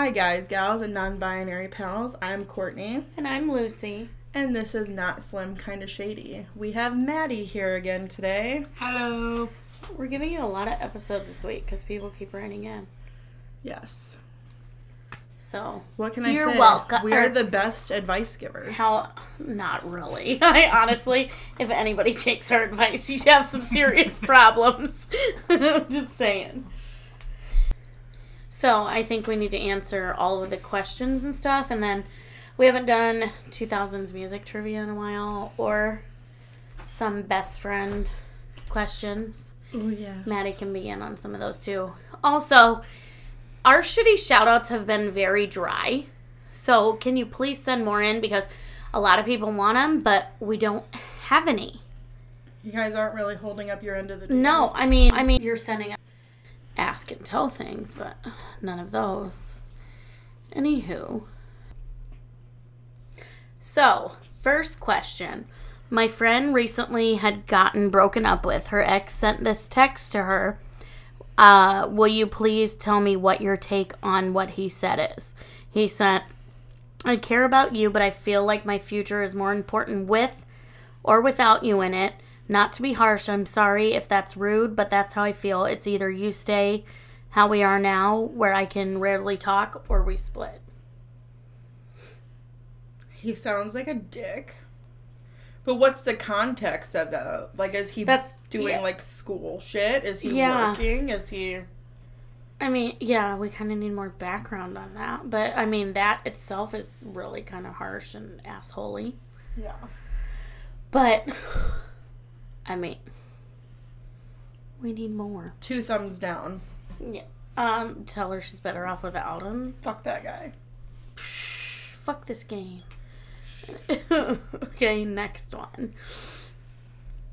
Hi, guys, gals, and non binary pals. I'm Courtney, And I'm Lucy. and this is Not Slim Kinda Shady. We have Matty here again today. Hello. We're giving you a lot of episodes this week because people keep writing in. Yes. So, What can I You're say? welcome- We are the best advice givers. how. Not really. I honestly, if anybody takes our advice, you have some serious problems. Just saying. So, I think we need to answer all of the questions and stuff, and then we haven't done 2000s music trivia in a while or some best friend questions. Oh, yes. Matty can begin on some of those too. Also, our shitty shoutouts have been very dry. So, can you please send more in because a lot of people want them, but we don't have any. You guys aren't really holding up your end of the deal. No, I mean, I mean, you're sending us ask and tell things, but none of those. Anywho. So, first question. My friend recently had gotten broken up with. Her ex sent this text to her. Uh, will you please tell me what your take on what he said is? He sent, I care about you, but I feel like my future is more important with or without you in it. Not to be harsh, I'm sorry if that's rude, but that's how I feel. It's either you stay how we are now, where I can rarely talk, or we split. He sounds like a dick. But what's the context of that? Like, is he That's- doing yeah. like school shit? Is he Yeah. working? Is he. I mean, yeah, we kind of need more background on that, but I mean, that itself is really kind of harsh and assholey. Yeah. But, I mean, we need more. Two thumbs down. Yeah. Um, tell her she's better off without him. Fuck that guy. Psh, fuck this game. okay, next one.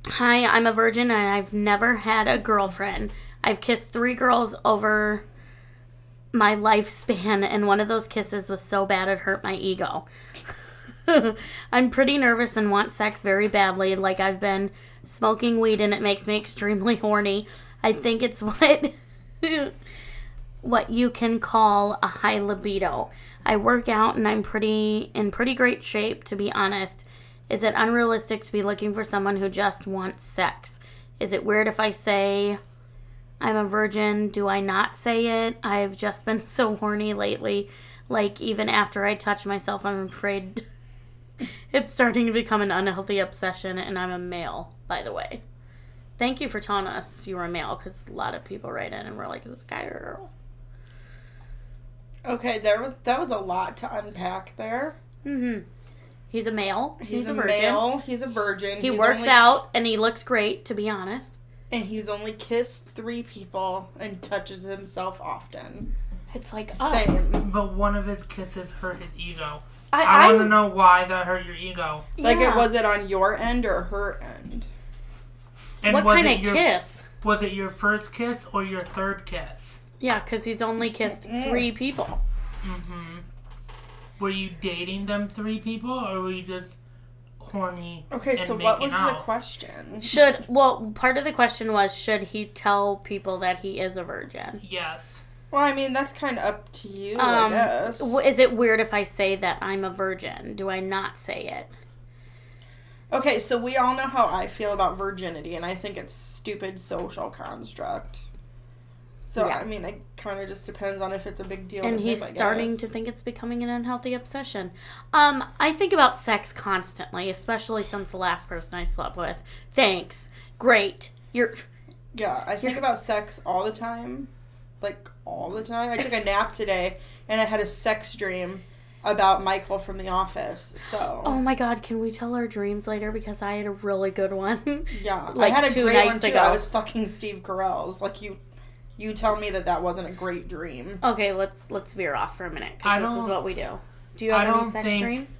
Hi, I'm a virgin and I've never had a girlfriend. I've kissed three girls over my lifespan, and one of those kisses was so bad it hurt my ego. I'm pretty nervous and want sex very badly, like I've been smoking weed and it makes me extremely horny. I think it's what what you can call a high libido. I work out and I'm pretty in pretty great shape to be honest. Is it unrealistic to be looking for someone who just wants sex? Is it weird if I say I'm a virgin? Do I not say it? I've just been so horny lately. Like even after I touch myself, I'm afraid it's starting to become an unhealthy obsession and I'm a male, by the way. Thank you for telling us you were a male because a lot of people write in and we're like, is this guy or a girl? Okay, there was that was a lot to unpack there. Mm-hmm. He's a male. He's, a, virgin. male. He's a virgin. He He's works only- out and he looks great, to be honest. and he's only kissed three people and touches himself often. It's like Same. But one of his kisses hurt his ego. I, I, I, want to know why that hurt your ego. Like, yeah. it was it on your end or her end? And What kind of your, kiss? Was it your first kiss or your third kiss? Yeah, because he's only kissed three people. Mm-hmm. Were you dating them three people or were you just horny? Okay, and so what making was the question? Should well, part of the question was should he tell people that he is a virgin? Yes. Well, I mean, that's kind of up to you, Um, I guess. Is it weird if I say that I'm a virgin? Do I not say it? Okay, so we all know how I feel about virginity, and I think it's stupid social construct. So Yeah. I mean, it kind of just depends on if it's a big deal. and he's him, starting to think it's becoming an unhealthy obsession. Um, I think about sex constantly, especially since the last person I slept with. Thanks, great. You're Yeah, I think about sex all the time, like all the time. I took a nap today, and I had a sex dream about Michael from The Office. So Oh my god, can we tell our dreams later? Because I had a really good one. yeah, like I had a two great nights one too. ago. I was fucking Steve Carell's. Like you, you tell me that that wasn't a great dream. okay, let's let's veer off for a minute I because this is what we do. Do you I have any don't sex think- dreams?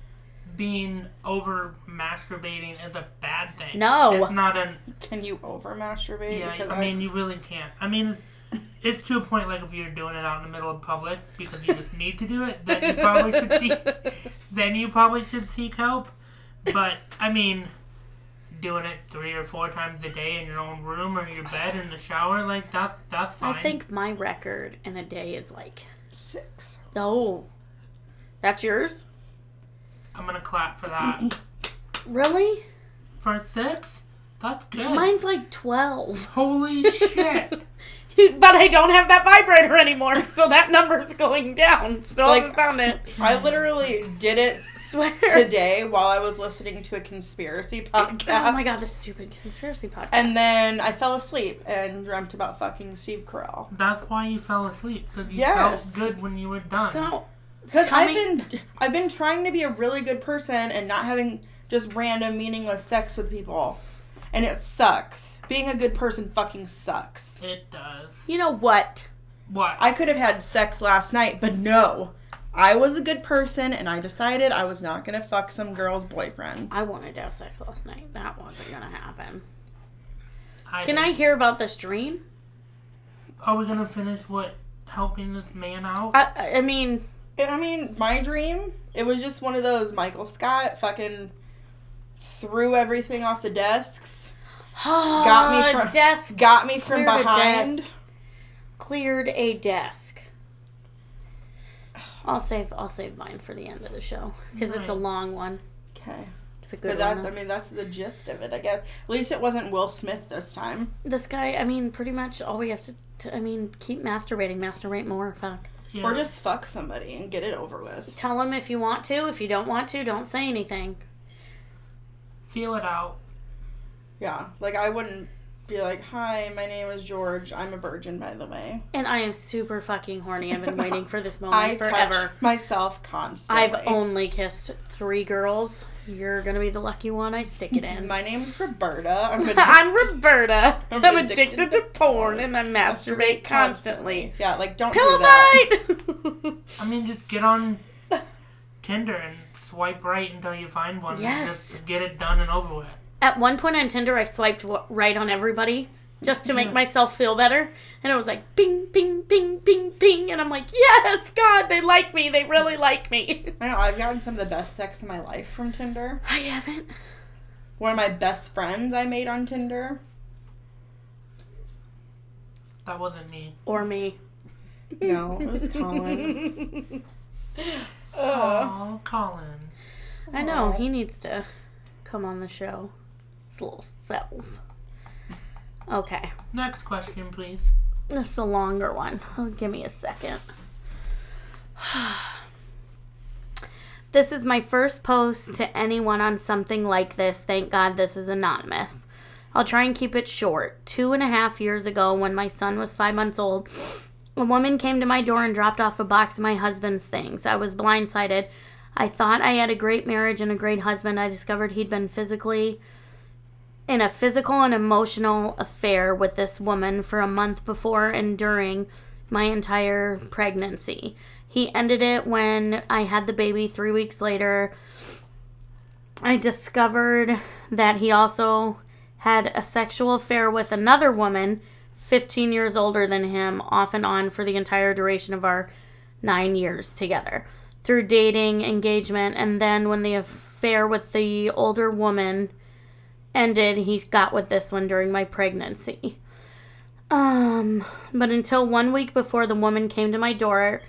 Being over masturbating is a bad thing. No. It's not an. Can you over masturbate? Yeah, Because I mean, you really can't. I mean, it's, it's to a point like if you're doing it out in the middle of public because you just need to do it, then you probably should seek. Then you probably should seek help. But I mean, doing it three or four times a day in your own room or your bed in the shower, like that's that's fine. I think my record in a day is like Six. Oh. That's yours? I'm gonna clap for that. Really? for six? That's good. Mine's like 12. Holy shit. but I don't have that vibrator anymore, so that number's going down. Still Like- haven't found it. I literally did it Swear. today while I was listening to a conspiracy podcast. Oh my god, the stupid conspiracy podcast. And then I fell asleep and dreamt about fucking Steve Carell. That's why you fell asleep because you Yes. felt good when you were done. so Because I've me- been I've been trying to be a really good person and not having just random meaningless sex with people. And it sucks. Being a good person fucking sucks. it does. you know what? What? I could have had sex last night, but no. I was a good person and I decided I was not gonna fuck some girl's boyfriend. I wanted to have sex last night. That wasn't gonna happen. I Can I hear about this dream? Are we gonna finish what helping this man out? I, I- I mean, I mean, my dream, it was just one of those Michael Scott fucking threw everything off the desks, got me me from- desk got me from Cleared a behind. desk. cleared a desk. I'll save I'll save mine for the end of the show because it's a long one. Okay. It's a good But that, one. I mean, that's the gist of it, I guess. At least it wasn't Will Smith this time. This guy, I mean, pretty much all we have to, to I mean, keep masturbating, masturbate more. Fuck. yeah. Or just fuck somebody and get it over with. Tell him if you want to. If you don't want to, don't say anything. feel it out. Yeah. Like, I wouldn't be like, hi, my name is George. I'm a virgin, by the way. And I am super fucking horny. I've been waiting for this moment I forever. touch myself constantly. I've only kissed three girls. You're gonna be the lucky one. I stick it in. My name's Roberta. I'm, addicted- I'm Roberta. I'm, I'm addicted, addicted to to porn and I masturbate constantly. Yeah, like, don't do Pillow that. fight! I mean, just get on Tinder and swipe right until you find one. and Yes. Just get it done and over with. At one point on Tinder, I swiped w- right on everybody just to make mm. myself feel better. And it was like, ping, ping, ping, ping, ping. And I'm like, yes, God, they like me. They really like me. I know, I've gotten some of the best sex in my life from Tinder. I haven't. One of my best friends I made on Tinder. That wasn't me. Or me. No, it was Colin. Ugh. Oh, Colin. I know. He needs to come on the show. Little self. Okay. Next question, please. This is a longer one. Oh, give me a second. this is my first post to anyone on something like this. Thank God this is anonymous. I'll try and keep it short. Two and a half years ago, when my son was five months old, a woman came to my door and dropped off a box of my husband's things. I was blindsided. I thought I had a great marriage and a great husband. I discovered he'd been physically in a physical and emotional affair with this woman for a month before and during my entire pregnancy. He ended it when I had the baby three weeks later. I discovered that he also had a sexual affair with another woman 15 years older than him, off and on for the entire duration of our nine years together through dating, engagement, and then when the affair with the older woman ended, he got with this one during my pregnancy. Um, but until one week before the woman came to my door,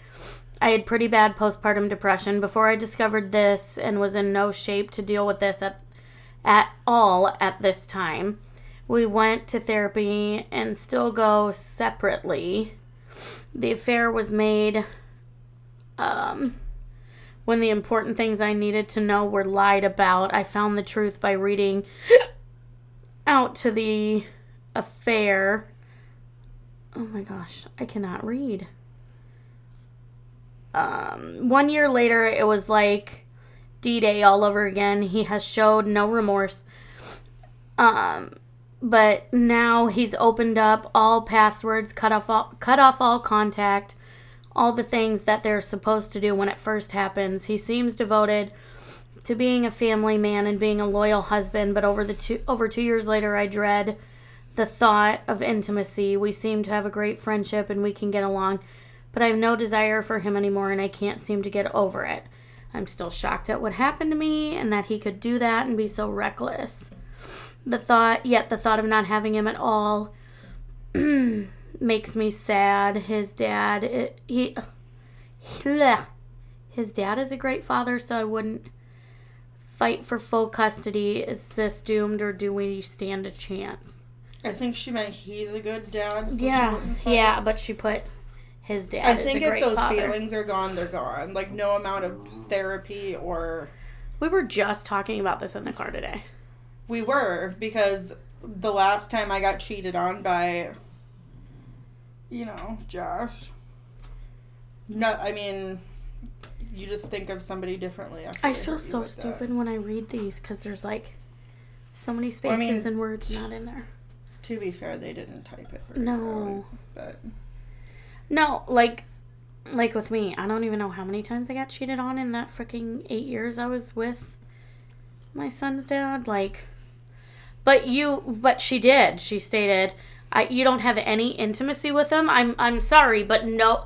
I had pretty bad postpartum depression before I discovered this and was in no shape to deal with this at at all at this time. We went to therapy and still go separately. The affair was made um when the important things I needed to know were lied about. I found the truth by reading out to the affair. Oh my gosh, I cannot read. Um, one year later, it was like D Day all over again. He has showed no remorse. Um, but now he's opened up all passwords, cut off all, cut off all contact, all the things that they're supposed to do when it first happens. He seems devoted to being a family man and being a loyal husband, but over the two over 2 years later I dread the thought of intimacy. We seem to have a great friendship and we can get along, but I have no desire for him anymore and I can't seem to get over it. I'm still shocked at what happened to me and that he could do that and be so reckless. The thought, yet the thought of not having him at all makes me sad. His dad, it, he. His dad is a great father, so I wouldn't fight for full custody. Is this doomed, or do we stand a chance? I think she meant he's a good dad. so Yeah, yeah, but she put his dad. I think if those father. feelings are gone, they're gone. Like no amount of therapy or We were just talking about this in the car today. we were because the last time I got cheated on by you know, Josh. No, I mean you just think of somebody differently after I feel so like that. stupid when I read these because there's like so many Well, I spaces mean- and words not in there. To be fair, they didn't type it No. early, but No, like, like with me, I don't even know how many times I got cheated on in that freaking eight years I was with my son's dad. Like, but you, but she did. She stated, "I, you don't have any intimacy with him." I'm, I'm sorry, but no.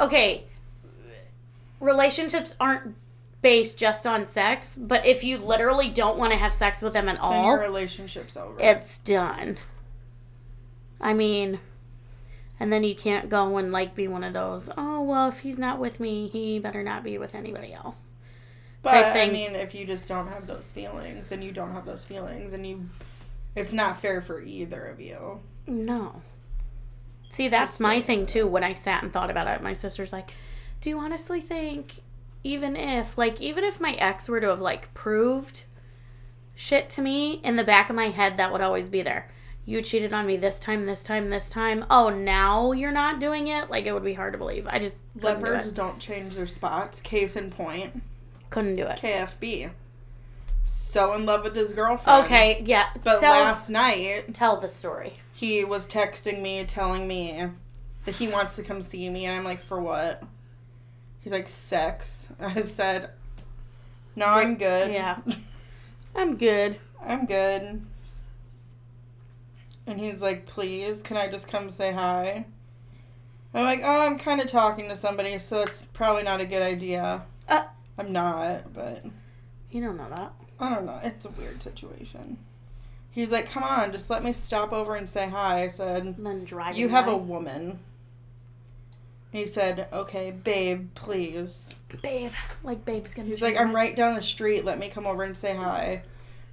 Okay, relationships aren't based just on sex, but if you literally don't want to have sex with them at then all, your relationship's over. it's done. I mean, and then you can't go and like be one of those, oh, well, if he's not with me, he better not be with anybody else. But I mean, if you just don't have those feelings, and you don't have those feelings, and you, it's not fair for either of you. No. See, that's Just my thing too. When I sat and thought about it, my sister's like, do you honestly think, even if, like, even if my ex were to have, like, proved shit to me, in the back of my head, that would always be there. You cheated on me this time, this time, this time. Oh, now you're not doing it? Like, it would be hard to believe. I just do Leopards it. don't change their spots. Case in point, Couldn't do it. KFB. So in love with his girlfriend. Okay, yeah. But tell, last night, tell the story. he was texting me, telling me that he wants to come see me, and I'm like, for what? He's like, sex. I said, no, I'm good. Yeah. I'm good. I'm good. And he's like, please, can I just come say hi? I'm like, oh, I'm kind of talking to somebody, so it's probably not a good idea. Uh. I'm not, but You don't know that. I don't know. It's a weird situation. He's like, come on, just let me stop over and say hi. I said, And then driving. you have by. a woman. He said, okay, babe, please. babe. Like babe's gonna. He's like, I'm right down the street. Let me come over and say hi.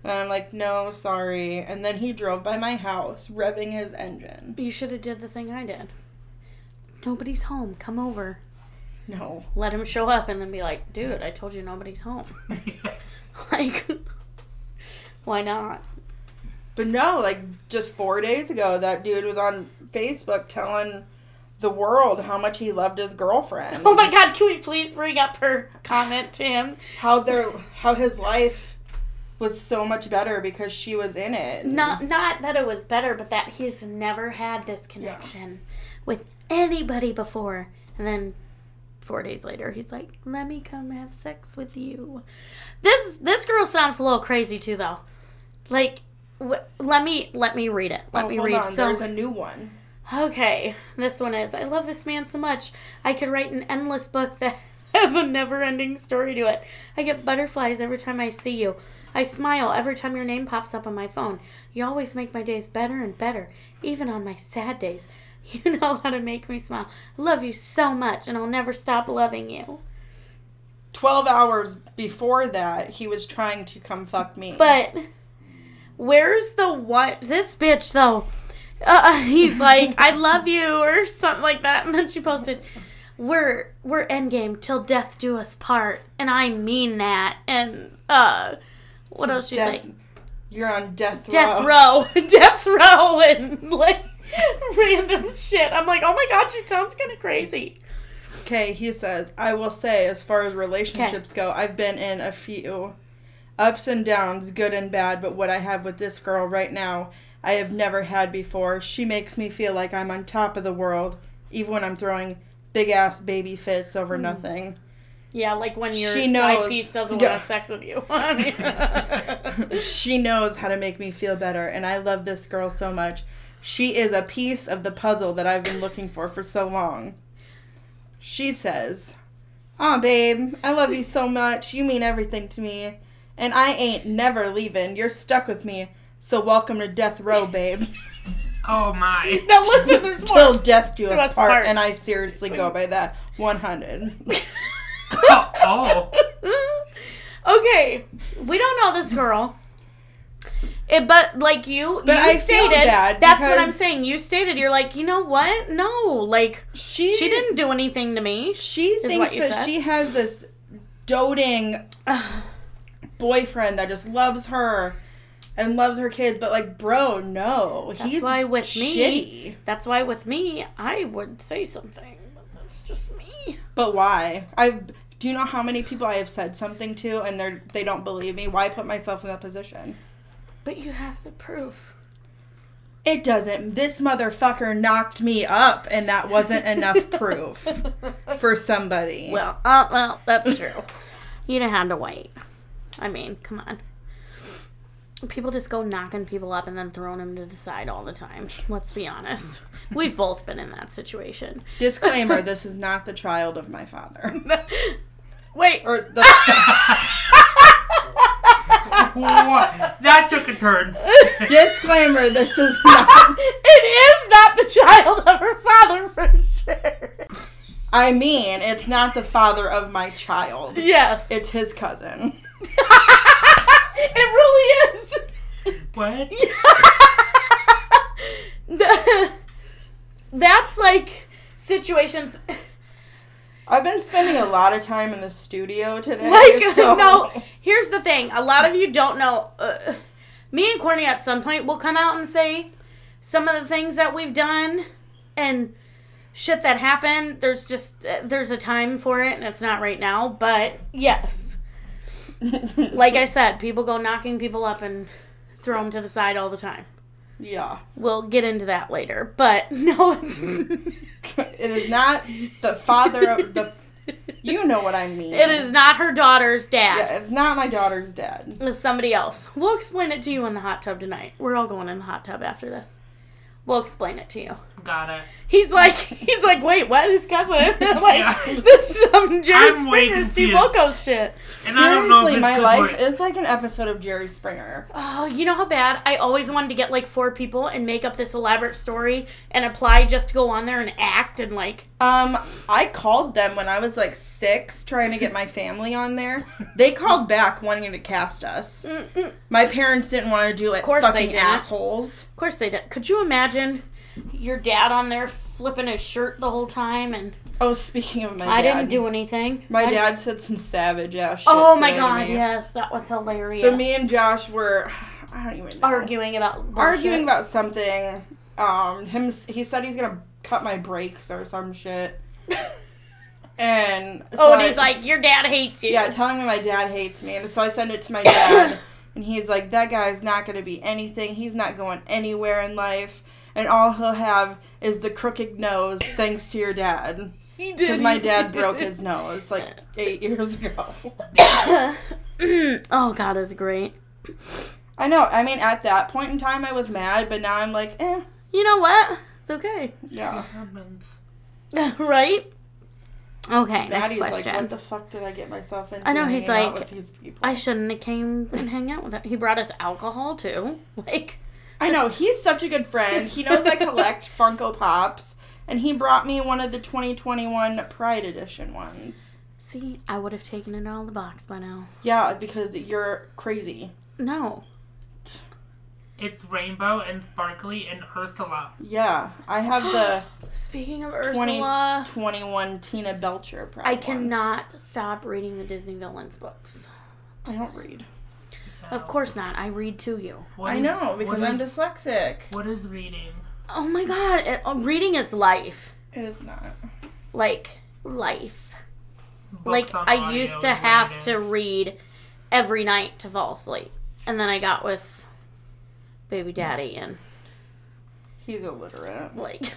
And I'm like, no, sorry. And then he drove by my house, revving his engine. You should have did the thing I did. Nobody's home. Come over. No. Let him show up and then be like, dude, I told you nobody's home. like, why not? But no, like just four days ago, that dude was on Facebook telling the world how much he loved his girlfriend. Oh my god, can we please bring up her comment to him? How their how his life was so much better because she was in it. Not not that it was better, but that he's never had this connection with anybody before. And then four days later, he's like, "Let me come have sex with you." This this girl sounds a little crazy too, though. Like, let me let me read it. Let Oh, me hold read. on, so there's a new one. Okay, this one is. I love this man so much. I could write an endless book that has a never-ending story to it. I get butterflies every time I see you. I smile every time your name pops up on my phone. You always make my days better and better, even on my sad days. You know how to make me smile. I love you so much, and I'll never stop loving you. 12 hours before that, he was trying to come fuck me. But where's the what? This bitch though. Uh, he's like, "I love you" or something like that, and then she posted, "We're we're endgame till death do us part," and I mean that. And uh, what else she death, say? You're on death row. Death row, death row, and like random shit. I'm like, oh my god, she sounds kind of crazy. Okay, he says, I will say, as far as relationships go, I've been in a few ups and downs, good and bad, but what I have with this girl right now, I have never had before. She makes me feel like I'm on top of the world, even when I'm throwing big ass baby fits over hmm. nothing. Yeah, like when your She side knows- piece doesn't Yeah. want to have sex with you. she knows how to make me feel better, and I love this girl so much. She is a piece of the puzzle that I've been looking for for so long. She says, Aw, babe, I love you so much. You mean everything to me. And I ain't never leaving. You're stuck with me. So welcome to death row, babe. Oh my. now listen, there's more. Till death do Do us us part. part. And I seriously go by that. 100. oh, okay, we don't know this girl. It, but like you, But you I stated, bad that's what I'm saying. You stated, you're like, you know what? No, like She she didn't do anything to me. She thinks that said. she has this doting boyfriend that just loves her and loves her kids, but like, bro, no, That's he's why with me, shitty. that's why with me, I would say something, but that's just me. But why? I do you know how many people I have said something to and they're they don't believe me? Why put myself in that position? But you have the proof. It doesn't. This motherfucker knocked me up, and that wasn't enough proof for somebody. Well, uh, well, that's true. You'd have had to wait. I mean, come on. People just go knocking people up and then throwing them to the side all the time. Let's be honest. We've both been in that situation. Disclaimer: This is not the child of my father, Wait. or the. what? that took a turn. Disclaimer: This is not. it is not the child of her father for sure. I mean, it's not the father of my child. Yes. It's his cousin. it really is. What? That's like situations I've been spending a lot of time in the studio today. like so- no here's the thing a lot of you don't know uh, me and courtney at some point will come out and say some of the things that we've done and shit that happened there's just uh, there's a time for it and it's not right now but yes like i said people go knocking people up and throw them to the side all the time yeah, we'll get into that later but no it's it is not the father of the. You know what I mean. it is not her daughter's dad Yeah, it's not my daughter's dad. It's somebody else. We'll explain it to you in the hot tub tonight. We're all going in the hot tub after this. We'll explain it to you. Got it. He's like, he's like, wait, what? His cousin? like, Yeah. this is some Jerry I'm way Springer, Steve confused. Wilkos shit. And I don't know Seriously, my life work. is like an episode of Jerry Springer. Oh, you know how bad I always wanted to get like four people and make up this elaborate story and apply just to go on there and act and like, Um, I called them when I was like six, trying to get my family on there. They called back wanting to cast us. Mm-mm. My parents didn't want to do it. Of course they didn't. assholes. of course they did. Could you imagine your dad on there flipping his shirt the whole time and Oh, speaking of my I dad, didn't do anything. My I- dad said some savage ass shit. Oh my god, me. yes, that was hilarious. So me and Josh were, I don't even know, arguing about bullshit. arguing about something. Um, him, he said he's gonna cut my brakes or some shit. And Oh, so and I- he's like, your dad hates you. Yeah, telling me my dad hates me. And so I send it to my dad. and he's like, that guy's not going to be anything. He's not going anywhere in life. And all he'll have is the crooked nose thanks to your dad. he did. Because my dad broke his nose like eight years ago. oh god, it was great. I know. I mean, at that point in time, I was mad. But now I'm like, eh. You know what? It's okay. Yeah. happens. right? Okay, next question. like, what the fuck did I get myself into? I know, he's like, with these people? I shouldn't have came and hang out with him. He brought us alcohol too. Like, I know This- he's such a good friend. He knows I collect Funko Pops, and he brought me one of the 2021 Pride Edition ones. see, I would have taken it out of the box by now. Yeah, because you're crazy. No. It's rainbow and sparkly and Ursula. Yeah, I have the Speaking of Ursula, 21 Tina Belcher Pride. I one. cannot stop reading the Disney villains books. I don't read. Of course not. I read to you. What I is- know because what I'm is- dyslexic. What is reading? Oh my god, it, oh, reading is life. It is not. Like, life. Books like on I audio used is to what have to is. read every night to fall asleep. And then I got with baby daddy and He's illiterate. like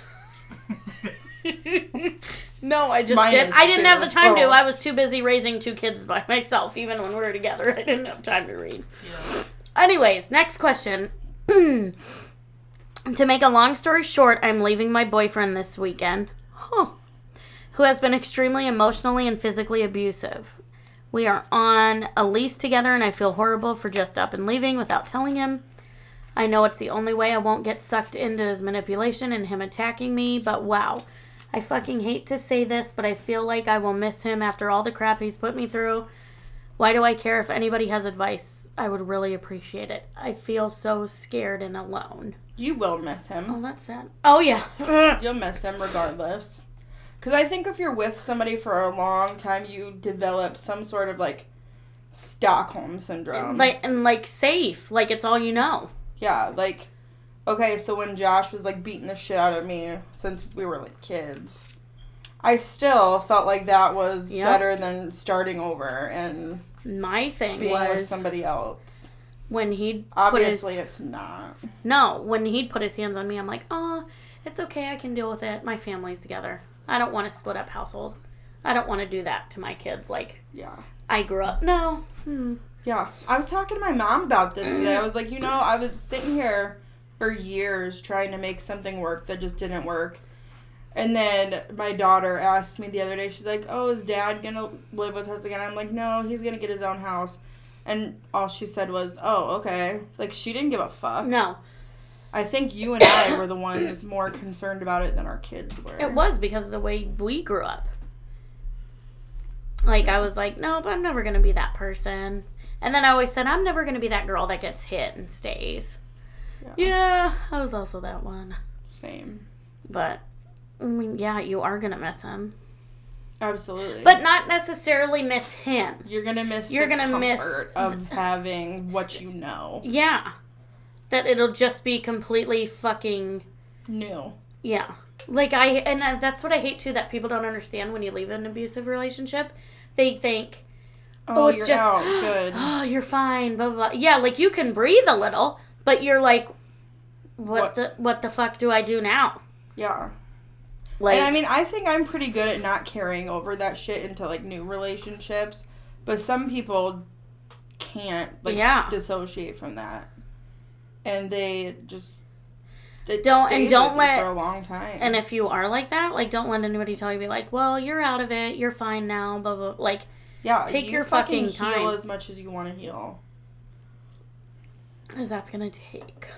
No, I just Mine did I didn't have the too, time to. Oh. I was too busy raising two kids by myself even when we were together. I didn't have time to read. Yeah. Anyways, next question. to make a long story short, I'm leaving my boyfriend this weekend. Huh. Who has been extremely emotionally and physically abusive. We are on a lease together and I feel horrible for just up and leaving without telling him. I know it's the only way I won't get sucked into his manipulation and him attacking me, but wow. I fucking hate to say this, but I feel like I will miss him after all the crap he's put me through. Why do I care if anybody has advice? I would really appreciate it. I feel so scared and alone. You will miss him. Oh, that's sad. Oh, yeah. You'll miss him regardless. Because I think if you're with somebody for a long time, you develop some sort of like Stockholm syndrome. like, and like safe. Like, it's all you know. Yeah, like, okay, so when Josh was like beating the shit out of me since we were like kids, I still felt like that was Yep. better than starting over and My thing being with was somebody else. when he'd put his Obviously, it's not. No, when he'd put his hands on me, I'm like, oh, it's okay. I can deal with it. My family's together. I don't want to split up household. I don't want to do that to my kids. Like, Yeah. I grew up. No. Hmm. Yeah, I was talking to my mom about this today. I mm. was like, you know, I was sitting here for years trying to make something work that just didn't work. And then my daughter asked me the other day, she's like, oh, is dad gonna live with us again? I'm like, no, he's gonna get his own house. And all she said was, oh, okay. Like, she didn't give a fuck. No. I think you and I were the ones more concerned about it than our kids were. It was because of the way we grew up. Like, I was like, nope, I'm never going to be that person. And then I always said, I'm never going to be that girl that gets hit and stays. Yeah. Yeah, I was also that one. Same. But, I mean, yeah, you are going to miss him. Absolutely. But not necessarily miss him. you're gonna miss You're the gonna miss- of having what you know. Yeah. That it'll just be completely fucking New. yeah. Like I and uh, that's what I hate too that people don't understand when you leave an abusive relationship. They think, Oh, oh, it's you're just- out. Good. "Oh, you're fine." Blah, blah blah. Yeah, like you can breathe a little, but you're like what, What? the what the fuck do I do now? Yeah. Like and I mean, I think I'm pretty good at not carrying over that shit into like new relationships, but some people can't like Yeah. dissociate from that, and they just it Don't- and don't let- for a long time. and if you are like that, like don't let anybody tell you be like, "Well, you're out of it. You're fine now." Blah blah. Like yeah, take you your fucking heal time. as much as you want to heal. Cause that's gonna take.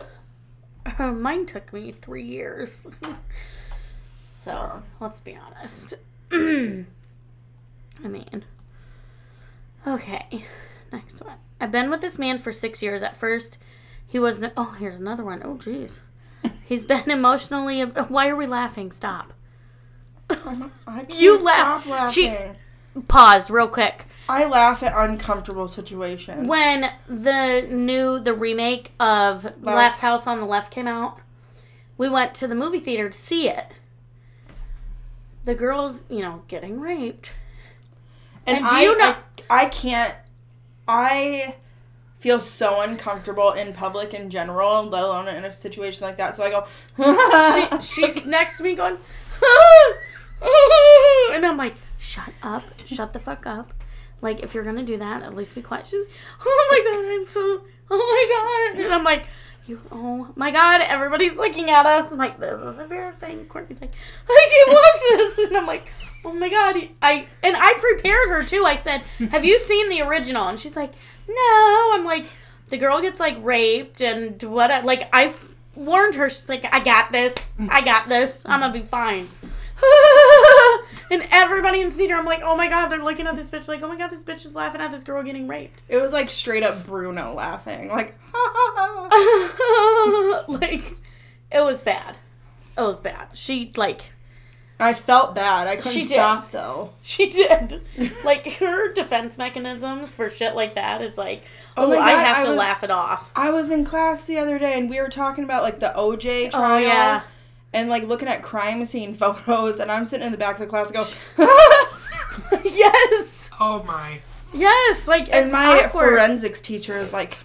Uh, mine took me three years. so Yeah. let's be honest. I mean, okay. Next one. I've been with this man for six years. At first, he was. No- oh, here's another one. Oh, jeez. He's been emotionally. Why are we laughing? Stop. I can't You laugh- Stop she- laughing. Pause, real quick. I laugh at uncomfortable situations. when the new the remake of Last, Last- House on the Left came out, we went to the movie theater to see it. The girls, you know, getting raped. And, And do I, you know- I, I can't. I feel so uncomfortable in public in general, let alone in a situation like that. So I go. She, she's next to me going, and I'm like, shut up, shut the fuck up. Like, if you're gonna do that, at least be quiet. She's, oh my god, I'm so, oh my god. And I'm like, you, oh my god, everybody's looking at us. I'm like, this is embarrassing. Courtney's like, I can't watch this. And I'm like, oh my god. I, and I prepared her too. I said, have you seen the original? And she's like, no. I'm like, the girl gets like raped and what, like, I warned her. She's like, I got this. I got this. I'm gonna be fine. and everybody in the theater, I'm like, oh my god, they're looking at this bitch like, oh my god, this bitch is laughing at this girl getting raped. it was like straight up Bruno laughing, like. like, it was bad. It was bad. She like, I felt bad. I couldn't She did. stop though. she did. like her defense mechanisms for shit like that is like, Oh oh, my I have I to was- laugh it off. I was in class the other day and we were talking about like the OJ trial. Oh yeah. And like looking at crime scene photos, and I'm sitting in the back of the class, and go, yes. Oh my. Yes. Like and it's my awkward. forensics teacher is like,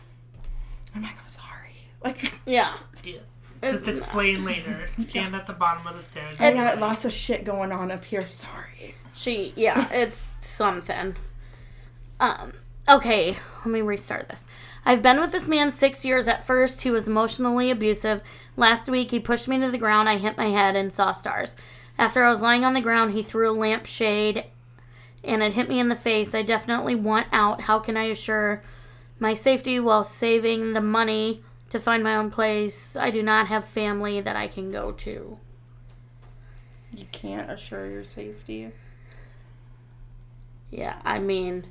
I'm like, I'm sorry. Like, yeah. Yeah. It's Just explain later. Stand at the bottom of the stairs. I got lots of shit going on up here. Sorry. She, yeah, it's something. Um, okay, let me restart this. I've been with this man six years. At first, he was emotionally abusive. Last week, he pushed me to the ground. I hit my head and saw stars. After I was lying on the ground, he threw a lampshade and it hit me in the face. I definitely want out. How can I assure my safety while saving the money to find my own place? I do not have family that I can go to. You can't assure your safety. Yeah, I mean,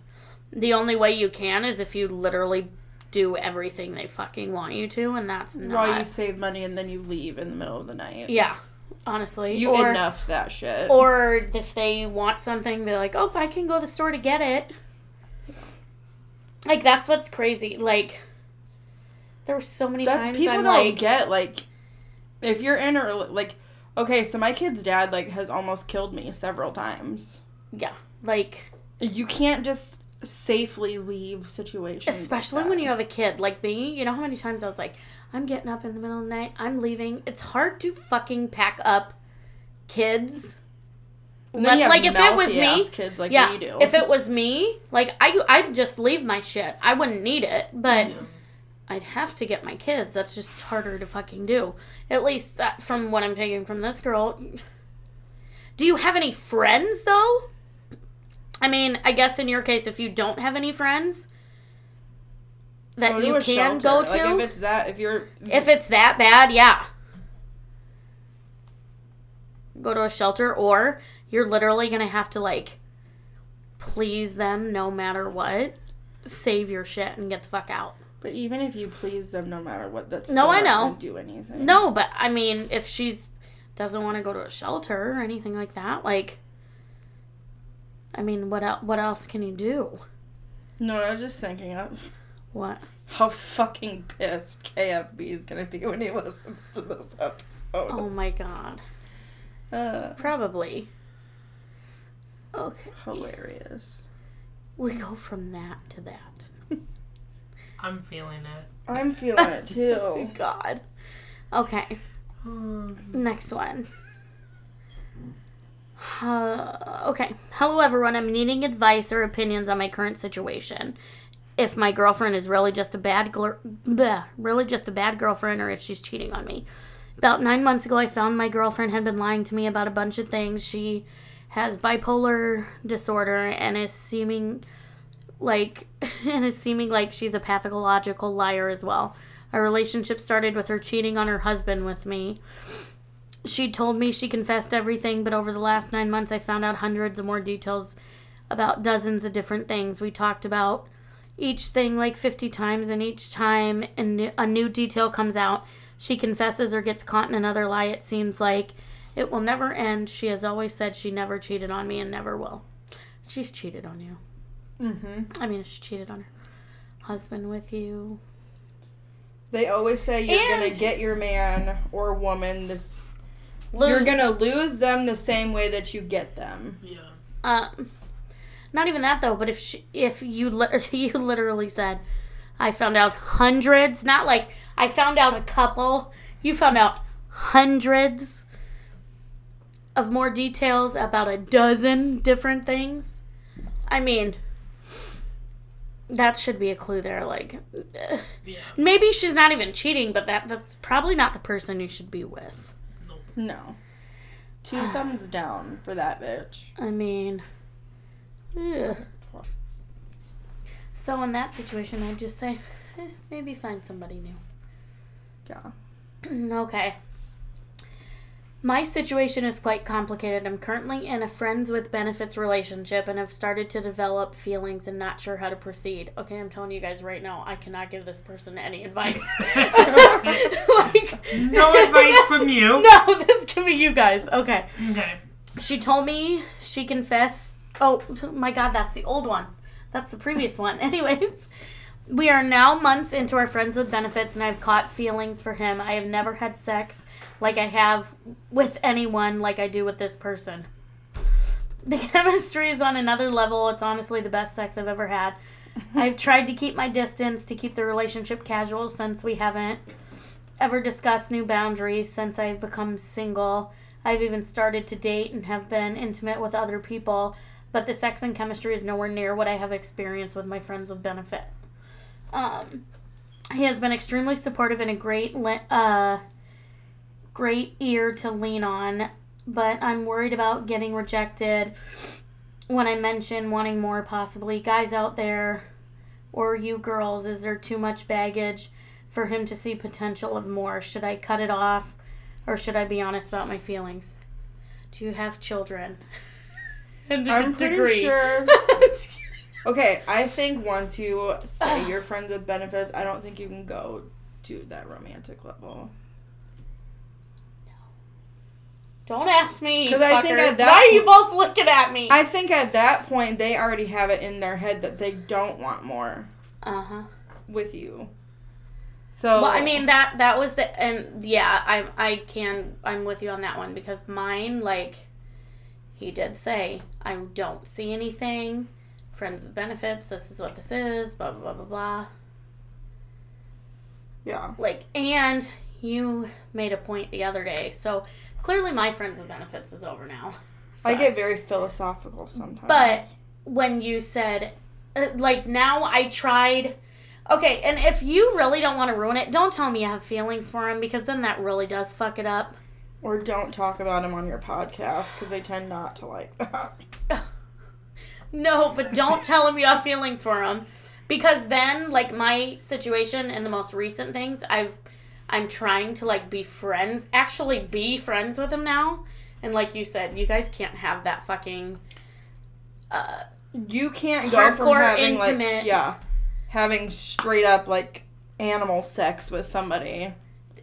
the only way you can is if you literally do everything they fucking want you to, and that's While you save money and then you leave in the middle of the night. Yeah, honestly. You or, enough that shit. or if they want something, be like, oh, I can go to the store to get it. Like, that's what's crazy. Like, there were so many that times people I'm don't like, get like if you're in a like okay so my kid's dad like has almost killed me several times yeah, like, you can't just safely leave situations like especially that. when you have a kid. Like me you know how many times i was like i'm getting up in the middle of the night. I'm leaving. It's hard to fucking pack up kids. And then you have like if it was me kids like yeah do. if it was me like i i'd just leave my shit. I wouldn't need it but Yeah. i'd have to get my kids. That's just harder to fucking do. At least that, from what i'm taking from this girl. Do you have any friends though i mean i guess in your case if you don't have any friends that Go you can shelter. go like to if it's that if you're if it's that bad, yeah. Go to a shelter, or you're literally gonna have to like please them no matter what. Save your shit and get the fuck out. but even if you please them no matter what that's No, I know. do anything No, but I mean, if she's doesn't want to go to a shelter or anything like that, like, I mean, what el- what else can you do? no i was just thinking of What? how fucking pissed kfb is gonna be when he listens to this episode Oh my god, uh, probably. Okay, hilarious we go from that to that. I'm feeling it. i'm feeling it Oh too God. Okay. Um, Next one. Uh, okay. Hello, everyone. I'm needing advice or opinions on my current situation. If my girlfriend is really just a bad, bleh, really just a bad girlfriend, or if she's cheating on me. About nine months ago, I found my girlfriend had been lying to me about a bunch of things. She has bipolar disorder and is seeming like and is seeming like she's a pathological liar as well. Our relationship started with her cheating on her husband with me. She told me she confessed everything, but over the last nine months, I found out hundreds of more details about dozens of different things. We talked about each thing like 50 times, and each time a new, a new detail comes out, she confesses or gets caught in another lie. It seems like it will never end. She has always said she never cheated on me and never will. She's cheated on you. mm-hmm. I mean, she cheated on her husband with you. They always say you're And- gonna get your man or woman this. Lose. You're gonna lose them the same way that you get them. yeah. Um, not even that though. But if she, if you li- you literally said, I found out hundreds, not like I found out a couple. You found out hundreds of more details about a dozen different things. I mean, that should be a clue there. Like, Yeah. maybe she's not even cheating, but that that's probably not the person you should be with. No. Two thumbs down for that bitch. I mean, ugh. so in that situation, I'd just say, eh, maybe find somebody new. Yeah. okay. My situation is quite complicated. I'm currently in a friends with benefits relationship and have started to develop feelings and not sure how to proceed. Okay, I'm telling you guys right now, I cannot give this person any advice. like, No advice from you. No, this can be you guys. Okay. Okay. She told me she confessed. Oh my god, that's the old one. That's the previous one. Anyways, we are now months into our friends with benefits, and I've caught feelings for him. I have never had sex like I have with anyone like I do with this person. The chemistry is on another level. It's honestly the best sex I've ever had. I've tried to keep my distance to keep the relationship casual since we haven't ever discussed new boundaries since I've become single. I've even started to date and have been intimate with other people, but the sex and chemistry is nowhere near what I have experienced with my friends with benefit. Um, he has been extremely supportive and a great, li- uh, great ear to lean on, but I'm worried about getting rejected when I mention wanting more. Possibly, guys out there, or you girls, is there too much baggage? for him to see potential of more? Should I cut it off or should I be honest about my feelings? Do you have children? And a I'm pretty degree. sure. Okay, I think once you say you're friends with benefits, I don't think you can go to that romantic level. Don't ask me. 'Cause I think at that Why are you both looking at me? I think at that point they already have it in their head that they don't want more Uh huh. with you. So Well, I mean that that was the and yeah, I I can I'm with you on that one because mine like he did say I don't see anything. Friends with benefits. This is what this is. Blah blah blah blah blah. yeah. Like and you made a point the other day, so clearly my friends with benefits is over now. I get very philosophical sometimes. But when you said, uh, like, now I tried. Okay, and if you really don't want to ruin it, don't tell me you have feelings for him because then that really does fuck it up. or don't talk about him on your podcast because they tend not to like that. No, but don't tell him you have feelings for him because then, like, my situation and the most recent things, I've, I'm trying to like be friends, actually be friends with him now. And like you said, you guys can't have that fucking. Uh, You can't go from having intimate. like yeah, having straight up like animal sex with somebody,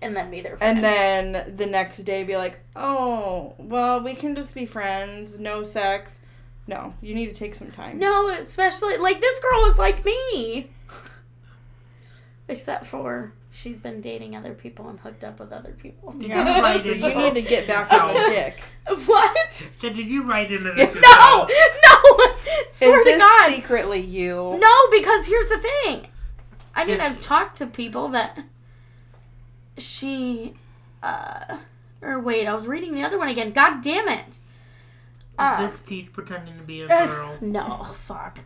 and then be their friend. and then the next day be like, oh, well, we can just be friends, no sex. No, you need to take some time. No, especially like this girl is like me. Except for she's been dating other people and hooked up with other people. Yeah, you so you need to get back on the dick. What? So did you write into Yeah. this? No, yourself? no. Swear Is to this God. secretly you? No, because here's the thing. I mean, I've talked to people that she, uh, or wait, I was reading the other one again. God damn it. Uh, this teach pretending to be a Uh, girl. No, fuck.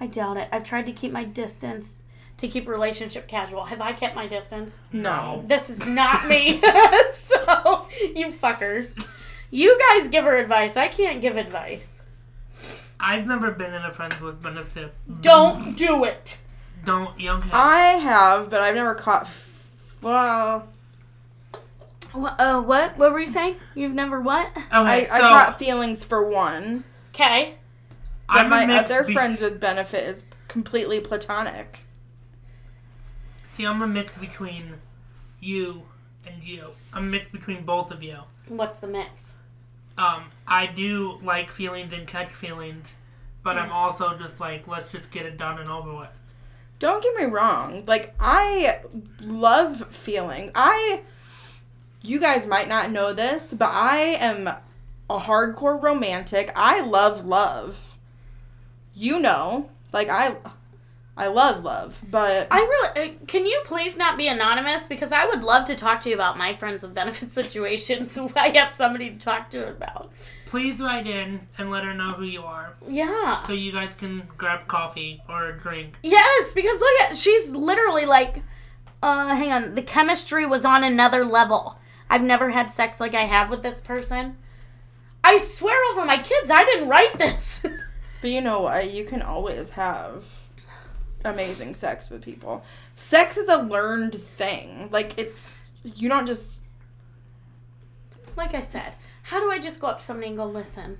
I doubt it. I've tried to keep my distance to keep relationship casual. Have I kept my distance? No. This is not me. so, you fuckers. You guys give her advice. I can't give advice. I've never been in a friends with benefit. Don't do it. Don't young head. I have, but I've never caught. F- well, Wha- Uh, what? What were you saying? You've never what? okay, I, so I caught feelings for one, Okay. but I'm my other be- friends with benefit is completely platonic. See, I'm a mix between you and you. I'm a mix between both of you. What's the mix? Um, I do like feelings and catch feelings, but I'm also just like, let's just get it done and over with. Don't get me wrong. Like I love feeling. I you guys might not know this, but I am a hardcore romantic. I love love. You know, like I I love love, but I really. Uh, can you please not be anonymous? Because I would love to talk to you about my friends with benefit situations. So I have somebody to talk to about. Please write in and let her know who you are, Yeah. so you guys can grab coffee or a drink. Yes, because look at she's literally like, uh, hang on, the chemistry was on another level. I've never had sex like I have with this person. I swear over my kids, I didn't write this. but you know what? You can always have amazing sex with people. Sex is a learned thing. Like it's you don't just like I said, how do I just go up to somebody and go, listen?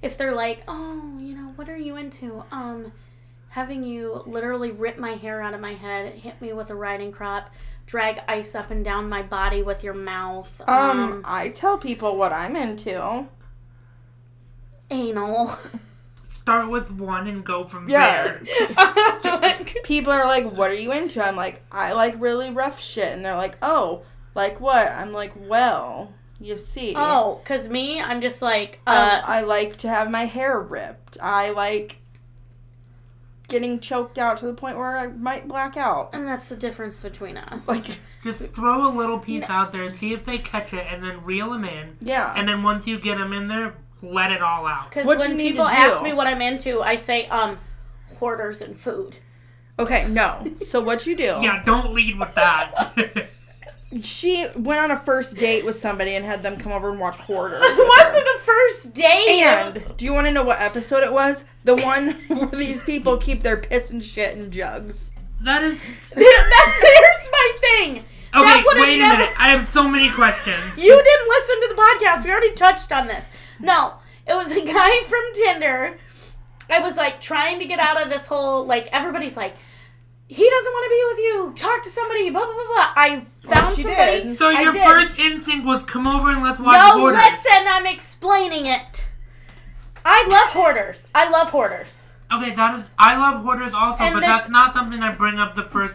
If they're like, oh, you know, what are you into? Um, having you literally rip my hair out of my head, hit me with a riding crop, drag ice up and down my body with your mouth, um, um, I tell people what I'm into. anal. Start with one and go from Yeah. there. Like- people are like, "What are you into?" I'm like, "I like really rough shit," and they're like, "Oh, like what?" I'm like, "Well, you see, oh, cause me, I'm just like, um, uh, I like to have my hair ripped. I like getting choked out to the point where I might black out." and that's the difference between us. Like, Just throw a little piece out there, see if they catch it, and then reel them in. yeah, And then once you get them in there, let it all out. Because what when you people ask me what I'm into, I say, um, hoarders and food. okay, no. So what you do? Yeah, don't lead with that. She went on a first date with somebody and had them come over and watch Hoarders. It wasn't the first date. And do you want to know what episode it was? The one where these people keep their piss and shit in jugs. that is That's here's my thing. Okay, That would've wait never- a minute. I have so many questions. You didn't listen to the podcast. We already touched on this. No, it was a guy from Tinder. I was like trying to get out of this whole like everybody's like, he doesn't want to be with you. Talk to somebody. Blah blah blah blah. I found she somebody. did. So I your did. first instinct was come over and let's watch No, Hoarders. listen. I'm explaining it. I love hoarders. I love hoarders. Okay, that is. I love Hoarders also, And but this- that's not something I bring up the first.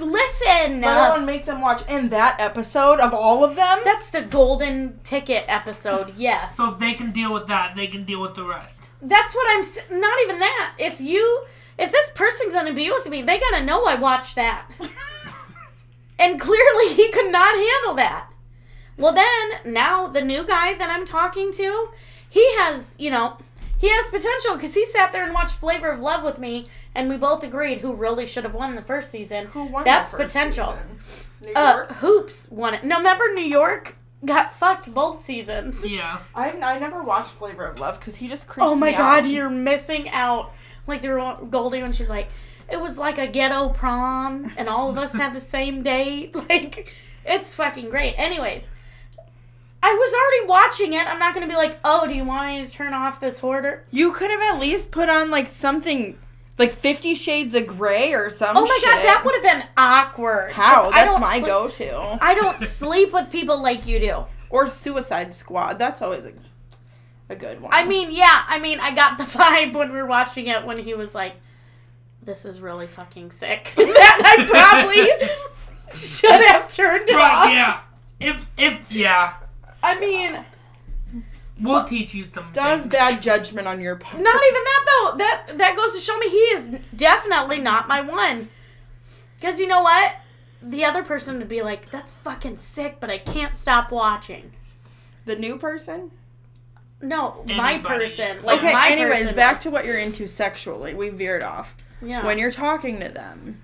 Listen. But I would make them watch in that episode of all of them. That's the golden ticket episode. Yes. So if they can deal with that, they can deal with the rest. That's what I'm. Not even that. If you, if this person's gonna be with me, they gotta know I watched that. and clearly, he could not handle that. Well, then now the new guy that I'm talking to, he has, you know, he has potential because he sat there and watched Flavor of Love with me, and we both agreed who really should have won the first season. Who won That's that first potential. season? New Uh, Hoopz won it. No, remember New York got fucked both seasons. Yeah. I I never watched Flavor of Love because he just creeps Oh my god, out. you're missing out. Like they were Goldie when she's like, it was like a ghetto prom, and all of us had the same date. Like, it's fucking great. Anyways, I was already watching it. I'm not gonna be like, oh, do you want me to turn off this hoarder? You could have at least put on like something like Fifty Shades of Grey or some. Oh my god, that would have been awkward. How? That's my sleep- go-to. I don't sleep with people like you do. Or Suicide Squad. That's always a, a good one. I mean, yeah, I mean, I got the vibe when we were watching it when he was like, "This is really fucking sick." that I probably should have turned it off. Right. Yeah. If if yeah, I mean, we'll teach you some. does things. bad judgment on your part. not even that though. That that goes to show me he is definitely not my one. Because you know what? The other person would be like, "That's fucking sick," but I can't stop watching. The new person. No, my person. Like okay. my anyways, person. back to what you're into sexually. We veered off. yeah. When you're talking to them,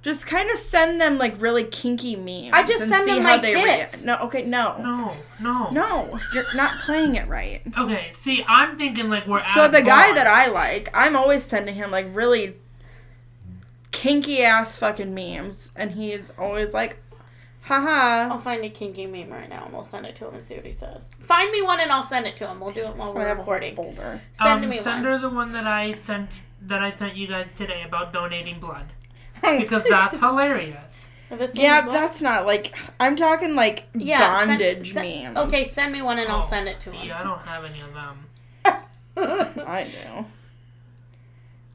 just kind of send them like really kinky memes. I just and send see them how my they tits. react. No. Okay. No. No. No. No. You're not playing it right. Okay. See, I'm thinking like we're So at the a guy bar. that I like, I'm always sending him like really kinky ass fucking memes, and he's always like, haha. I'll find a kinky meme right now and we'll send it to him and see what he says. Find me one and I'll send it to him. We'll do it while we're have a whole recording. folder. Send um, me send one. her the one that I sent that I sent you guys today about donating blood because that's hilarious. This yeah, one's that's not like I'm talking like Yeah, send- bondage send- memes. Okay, send me one and I'll Oh, send it to him. Yeah, I don't have any of them. I do.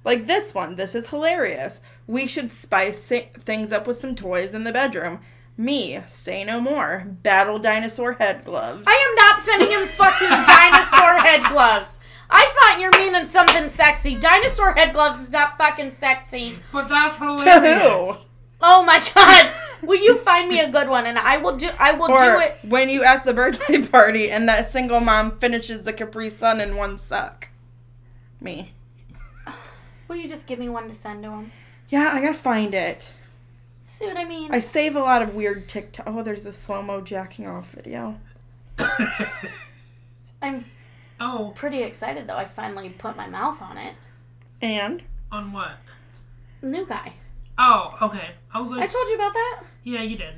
Like this one. This is hilarious. We should spice things up with some toys in the bedroom. Me, say no more. Battle dinosaur head gloves. I am not sending him fucking dinosaur head gloves. I thought you're meaning something sexy. Dinosaur head gloves is not fucking sexy. But that's hilarious. to hilarious. who? Oh my god. Will you find me a good one and I will do I will Or do it. when you at the birthday party and that single mom finishes the Capri Sun in one suck. Me. Will you just give me one to send to him? Yeah, I gotta find it. See what I mean? I save a lot of weird TikTok. Oh, there's a slow mo jacking off video. I'm oh, pretty excited though. I finally put my mouth on it. And on what? New guy. Oh, okay. I was like, I told you about that? yeah, you did.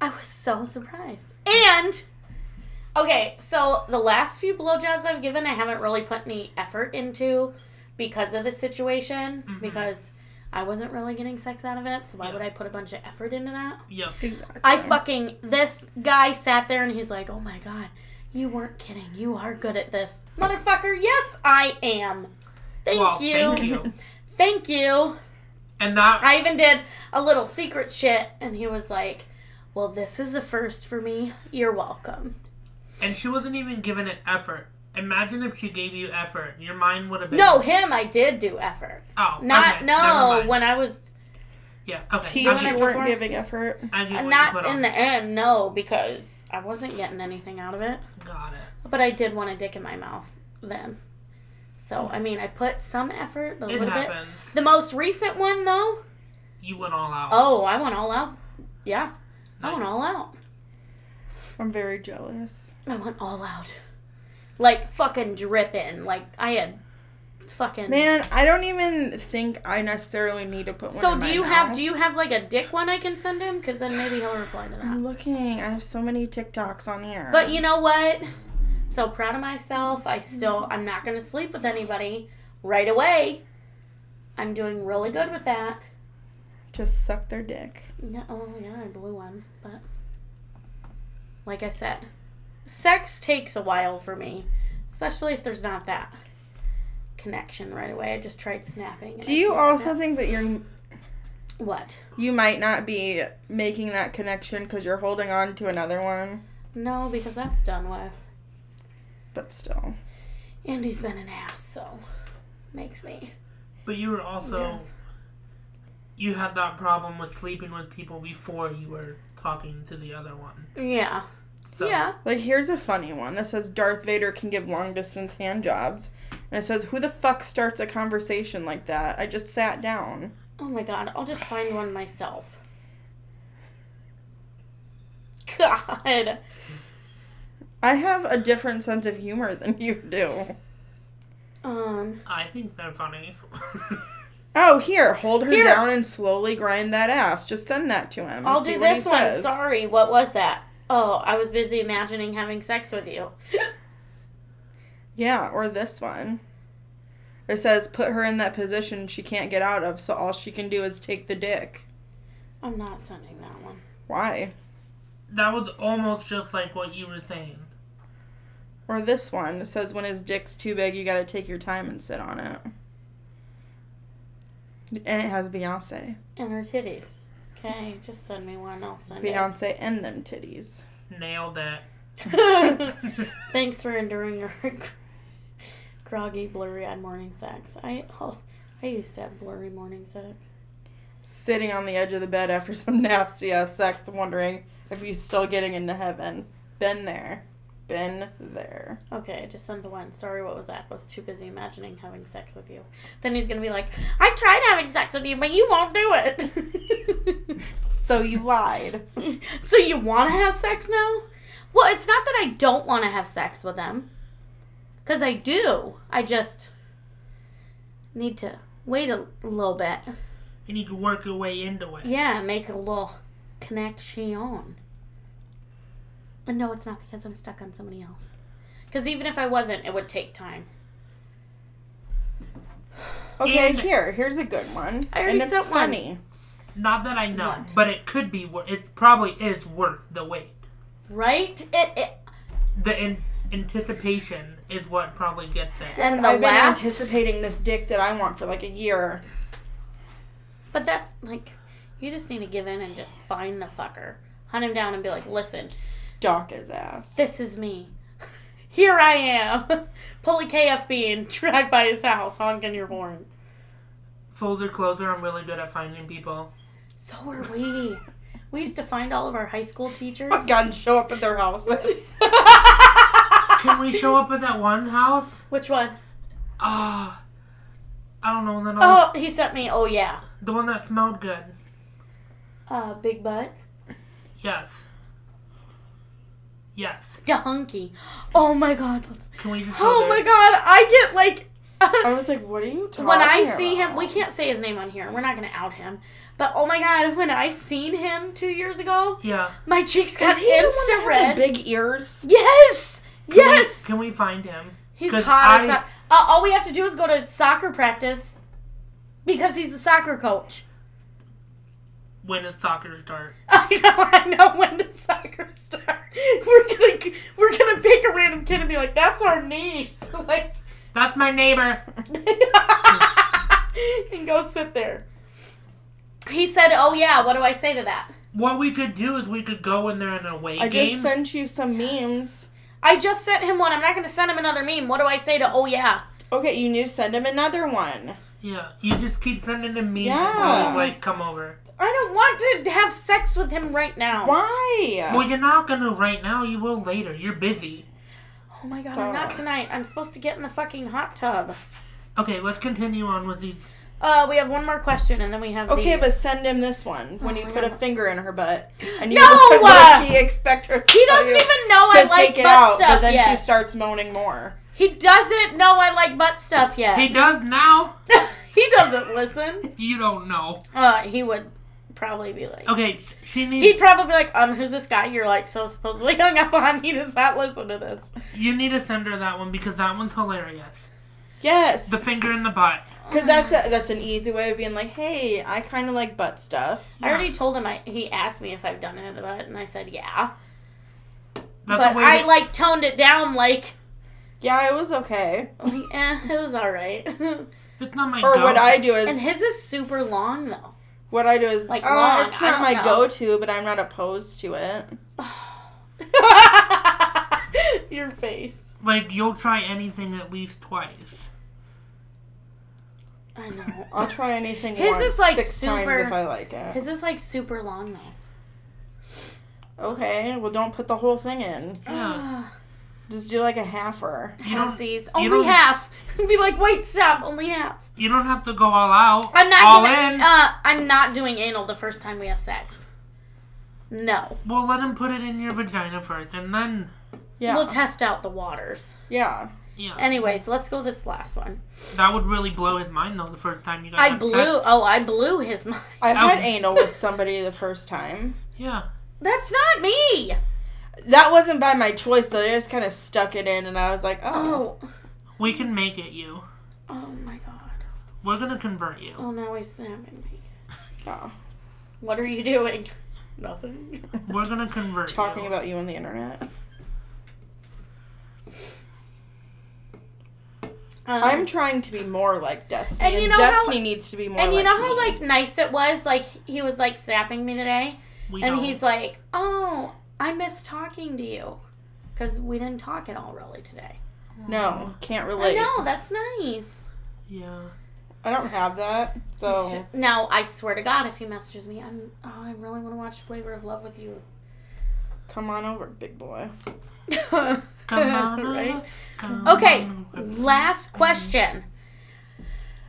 I was so surprised. And okay, so the last few blowjobs I've given, I haven't really put any effort into because of the situation. Mm-hmm. Because I wasn't really getting sex out of it, so why Yeah. would I put a bunch of effort into that? Yep. exactly. I fucking this guy sat there and he's like, "Oh my god, you weren't kidding. You are good at this, motherfucker." Yes, I am. Thank well, you. thank you. Thank you. And that I even did a little secret shit, and he was like, "Well, this is a first for me. You're welcome." and she wasn't even given it effort. Imagine if she gave you effort. Your mind would have been No, him, I did do effort. Oh, Not okay, never no. mind. When I was yeah. Okay. Teeth when I I weren't perform- giving effort. I get not in the end, no, because I wasn't getting anything out of it. Got it. But I did want a dick in my mouth then. So I mean, I put some effort, a It little bit. happens. The most recent one, though, You went all out. oh, I went all out. Yeah, I went all out. I'm very jealous. I went all out. Like fucking dripping. Like I had fucking. Man, I don't even think I necessarily need to put one. so do you have do you have like a dick one I can send him? Because then maybe he'll reply to that. I'm looking. I have so many TikToks on here. But you know what? So proud of myself. I still I'm not gonna sleep with anybody right away. I'm doing really good with that. just suck their dick. No, oh yeah, I blew one, but like I said, sex takes a while for me, especially if there's not that connection right away. I just tried snapping. and Do you also snap. think that you're what? you might not be making that connection because you're holding on to another one? No, because that's done with. But still, Andy's been an ass, so makes me. But you were also Yeah. you had that problem with sleeping with people before you were talking to the other one. Yeah. So, Yeah. like here's a funny one that says Darth Vader can give long distance hand jobs, and it says who the fuck starts a conversation like that? I just sat down. Oh my god, I'll just find one myself. God. I have a different sense of humor than you do. Um. I think they're funny. Oh, here, hold her Here. down and slowly grind that ass. Just send that to him. I'll do this one. says. Sorry, what was that? Oh, I was busy imagining having sex with you. Yeah, or this one. It says put her in that position she can't get out of, so all she can do is take the dick. I'm not sending that one. Why? that was almost just like what you were saying. Or this one. It says when his dick's too big, you gotta take your time and sit on it. And it has Beyonce. And her titties. Okay, just send me one. I'll send Beyonce and them titties. Nailed it. it. Thanks for enduring your groggy, blurry-eyed morning sex. I oh, I used to have blurry morning sex. Sitting on the edge of the bed after some nasty ass sex, wondering if he's still getting into heaven. Been there. Been there. Okay, I just sent the one. Sorry, what was that? I was too busy imagining having sex with you. Then he's gonna be like, I tried having sex with you, but you won't do it. So you lied. so you want to have sex now? Well, it's not that I don't want to have sex with them. Because I do. I just need to wait a little bit. You need to work your way into it. Yeah, make a little connection. But no, it's not because I'm stuck on somebody else. Because even if I wasn't, it would take time. Okay, And- here. Here's a good one. I already and it's sent one. funny. Not that I know, What? but it could be. wor- It probably is worth the wait. Right? It, it The in- anticipation is what probably gets it. and the I've been anticipating this dick that I want for like a year. But that's like, you just need to give in and just find the fucker, hunt him down, and be like, listen, Stalk his ass. this is me. Here I am. Pull a KFB and drive by his house honking your horn. Folder closer. I'm really good at finding people. So are we. We used to find all of our high school teachers. Oh my God, show up at their houses. Can we show up at that one house? Which one? Ah, I don't know. The, Oh, he sent me. Oh yeah, the one that smelled good. uh, big butt, Yes. Yes. donkey. Oh my god. Let's. Can we just go Oh there? my god. I get like. I was like, what are you talking about? when I see him, we can't say his name on here. We're not gonna out him. But oh my god, when I seen him two years ago, Yeah. my cheeks Is got he the one instant that had red. the big ears? yes, Can yes. We, can we find him? He's hot as I- hot. Uh, all we have to do is go to soccer practice because he's a soccer coach. When does soccer start? I know, I know when does soccer start. We're gonna we're gonna pick a random kid and be like, "That's our niece," like, That's my neighbor. and go sit there. He said, "Oh yeah, what do I say to that?" What we could do is we could go in there in a away I game. just sent you some memes. I just sent him one. I'm not gonna send him another meme. What do I say to? Oh yeah. Okay, you need to send him another one. yeah. You just keep sending him memes Yeah. until he's like, come over. I don't want to have sex with him right now. Why? Well, you're not gonna right now. You will later. You're busy. Oh my god, I'm not tonight. I'm supposed to get in the fucking hot tub. Okay, let's continue on with these. Uh, we have one more question and then we have Okay, these. but send him this one when Oh you my put a finger in her butt. And you No! low-key expect her to he doesn't even know I like take it butt out, stuff but then yet. she starts moaning more. He doesn't know I like butt stuff yet. He does now. he doesn't listen. You don't know. Uh, he would probably be like, Okay, sh- she he'd probably be like, um, who's this guy you're like so supposedly hung up on? He does not listen to this. You need to send her that one because that one's hilarious. Yes, The finger in the butt. because that's a, that's an easy way of being like, hey, I kind of like butt stuff. I already told him. I he asked me if I've done it in the butt, and I said yeah. That's but way I to- like toned it down, like, Yeah, it was okay. like eh, it was all right. It's not my Or go. what I do is and his is super long though. What I do is Like, oh, long, it's not my go-to, but I'm not opposed to it. Your face. Like you'll try anything at least twice. I know. I'll try anything. His once, is, like, six super- times if I like it. His is like super long though. Okay, well, don't put the whole thing in. Yeah. Just do like a halfer. You don't. Halfsies. Only don't- half. Be like, wait, stop. Only half. You don't have to go all out. I'm not all giving. in. Uh, I'm not doing anal the first time we have sex. No. well, let him put it in your vagina first, and then Yeah, We'll test out the waters. yeah. yeah. Anyways, let's go this last one. that would really blow his mind though. The first time you guys. I blew. sex. Oh, I blew his mind. I've Oh. had anal with somebody the first time. Yeah. That's not me. That wasn't by my choice though. They just kind of stuck it in, and I was like, oh, Oh. We can make it you. Oh my god. We're gonna convert you. Oh, now he's snapping me. oh. What are you doing? Nothing. We're gonna convert Talking you. about you on the internet. Um, I'm trying to be more like Destiny, And and, you know how- Destiny needs to be more. and you like know how me. like nice it was. Like he was like snapping me today, We and know. he's like, "Oh, I miss talking to you," because we didn't talk at all really today. no, can't I relate. know that's nice. Yeah. I don't have that, so Now I swear to God, if he messages me, I'm oh, I really want to watch Flavor of Love with you. come on over, big boy. Come on. right? Come Okay, on. last question.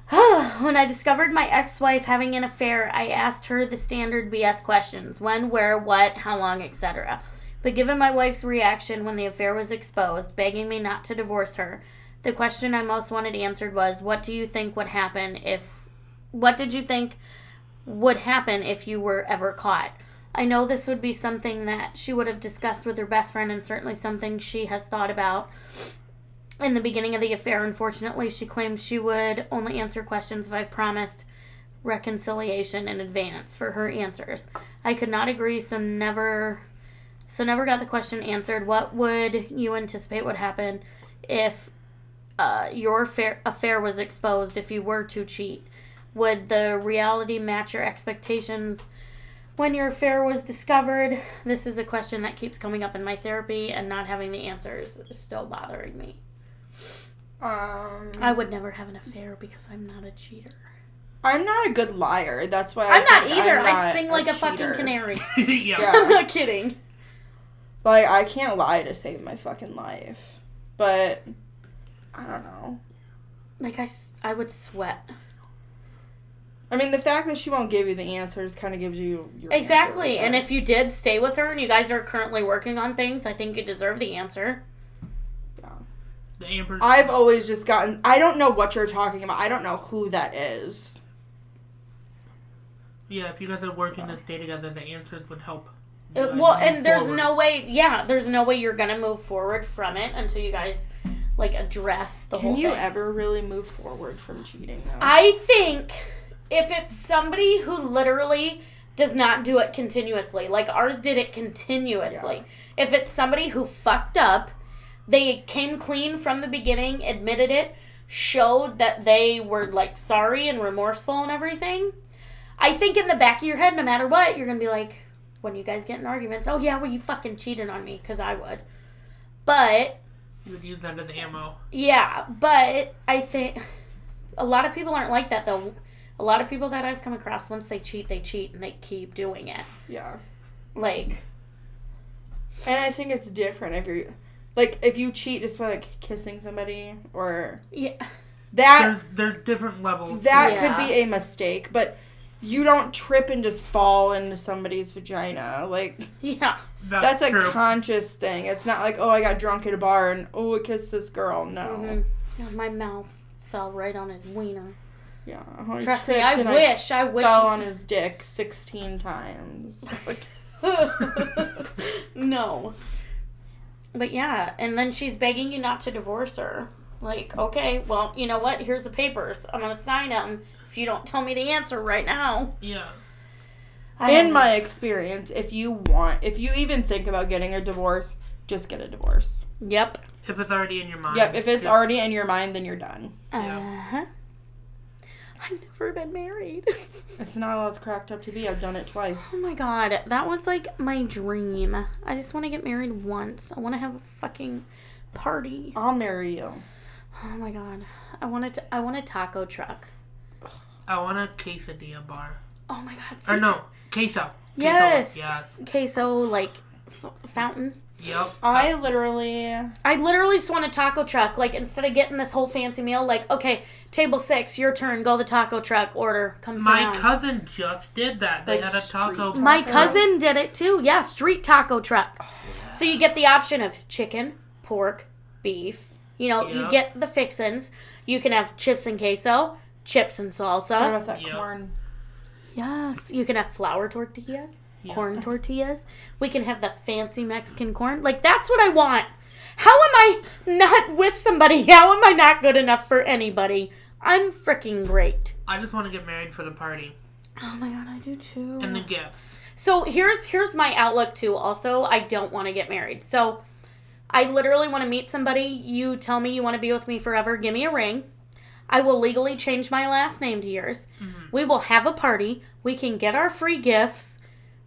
when I discovered my ex wife having an affair, I asked her the standard BS questions when, where, what, how long, etc. But given my wife's reaction when the affair was exposed, begging me not to divorce her, the question I most wanted answered was What do you think would happen if. What did you think would happen if you were ever caught? I know this would be something that she would have discussed with her best friend and certainly something she has thought about in the beginning of the affair, unfortunately, she claimed she would only answer questions if I promised reconciliation in advance for her answers. I could not agree, so never so never got the question answered. What would you anticipate would happen if uh, your affair, affair was exposed if you were to cheat? Would the reality match your expectations when your affair was discovered? This is a question that keeps coming up in my therapy, and not having the answers is still bothering me. Um, I would never have an affair because I'm not a cheater. I'm not a good liar. That's why I I'm not either. I'm I not sing like a, fucking canary. yeah. Yeah. I'm not kidding. Like I can't lie to save my fucking life, but I don't know. Like I I would sweat. I mean, the fact that she won't give you the answers kind of gives you your answer Exactly. with And if you did stay with her and you guys are currently working on things, I think you deserve the answer. The Amber. I've always just gotten. I don't know what you're talking about. I don't know who that is. yeah, if you guys are working to stay together, the answers would help. Uh, you well, and there's forward. no way. Yeah, there's no way you're gonna move forward from it until you guys like address the Can whole you thing. ever really move forward from cheating though? I think if it's somebody who literally does not do it continuously, like ours did it continuously. If it's somebody who fucked up, they came clean from the beginning, admitted it, showed that they were like sorry and remorseful and everything. I think in the back of your head, no matter what, you're gonna be like, when you guys get in arguments, oh yeah, well you fucking cheated on me, because I would. But You would use that as ammo. yeah, but I think a lot of people aren't like that though. A lot of people that I've come across, once they cheat, they cheat and they keep doing it. yeah, Like, and I think it's different if you're like if you cheat just by like kissing somebody or yeah, that There's there's different levels. that Yeah. could be a mistake, but you don't trip and just fall into somebody's vagina. Like Yeah. That's, that's, a true. conscious thing. It's not like oh I got drunk at a bar and oh I kissed this girl. No. Mhm. Yeah, my mouth fell right on his wiener. Yeah. I Trust me, I and wish, I wish. fell on his dick sixteen times. Like, no. But yeah, and then she's begging you not to divorce her. Like, okay, well, you know what? Here's the papers. I'm gonna sign them if you don't tell me the answer right now. Yeah. I in don't- my experience, if you want, if you even think about getting a divorce, just get a divorce. Yep. If it's already in your mind. Yep. If it's Yeah. already in your mind, then you're done. Uh huh. I've never been married. It's not all it's cracked up to be. I've done it twice. oh my god, that was like my dream. I just want to get married once. I want to have a fucking party. I'll marry you. Oh my god, I wanted to. I want a taco truck. I want a quesadilla bar. Oh my god. Or no, queso. Queso. Yes. Yes. Queso like f- fountain. Yep. I literally. I literally just want a taco truck. Like instead of getting this whole fancy meal, like okay, table six, your turn. Go the taco truck. Order. Come sit My down. cousin just did that. They Like had a taco. street My cousin did it too. Yeah, street taco truck. Oh, so you get the option of chicken, pork, beef. You know, you get the fixins. You can have chips and queso, chips and salsa. What salsa. about that Yeah. corn? Yes. You can have flour tortillas, Yeah. corn tortillas. We can have the fancy Mexican corn. Like that's what I want. How am I not with somebody? How am I not good enough for anybody? I'm freaking great. I just want to get married for the party Oh my god, I do too. and the gifts. So here's here's my outlook too. Also, I don't want to get married. So I literally want to meet somebody. You tell me you want to be with me forever. Give me a ring. I will legally change my last name to yours. Mm-hmm. We will have a party. We can get our free gifts.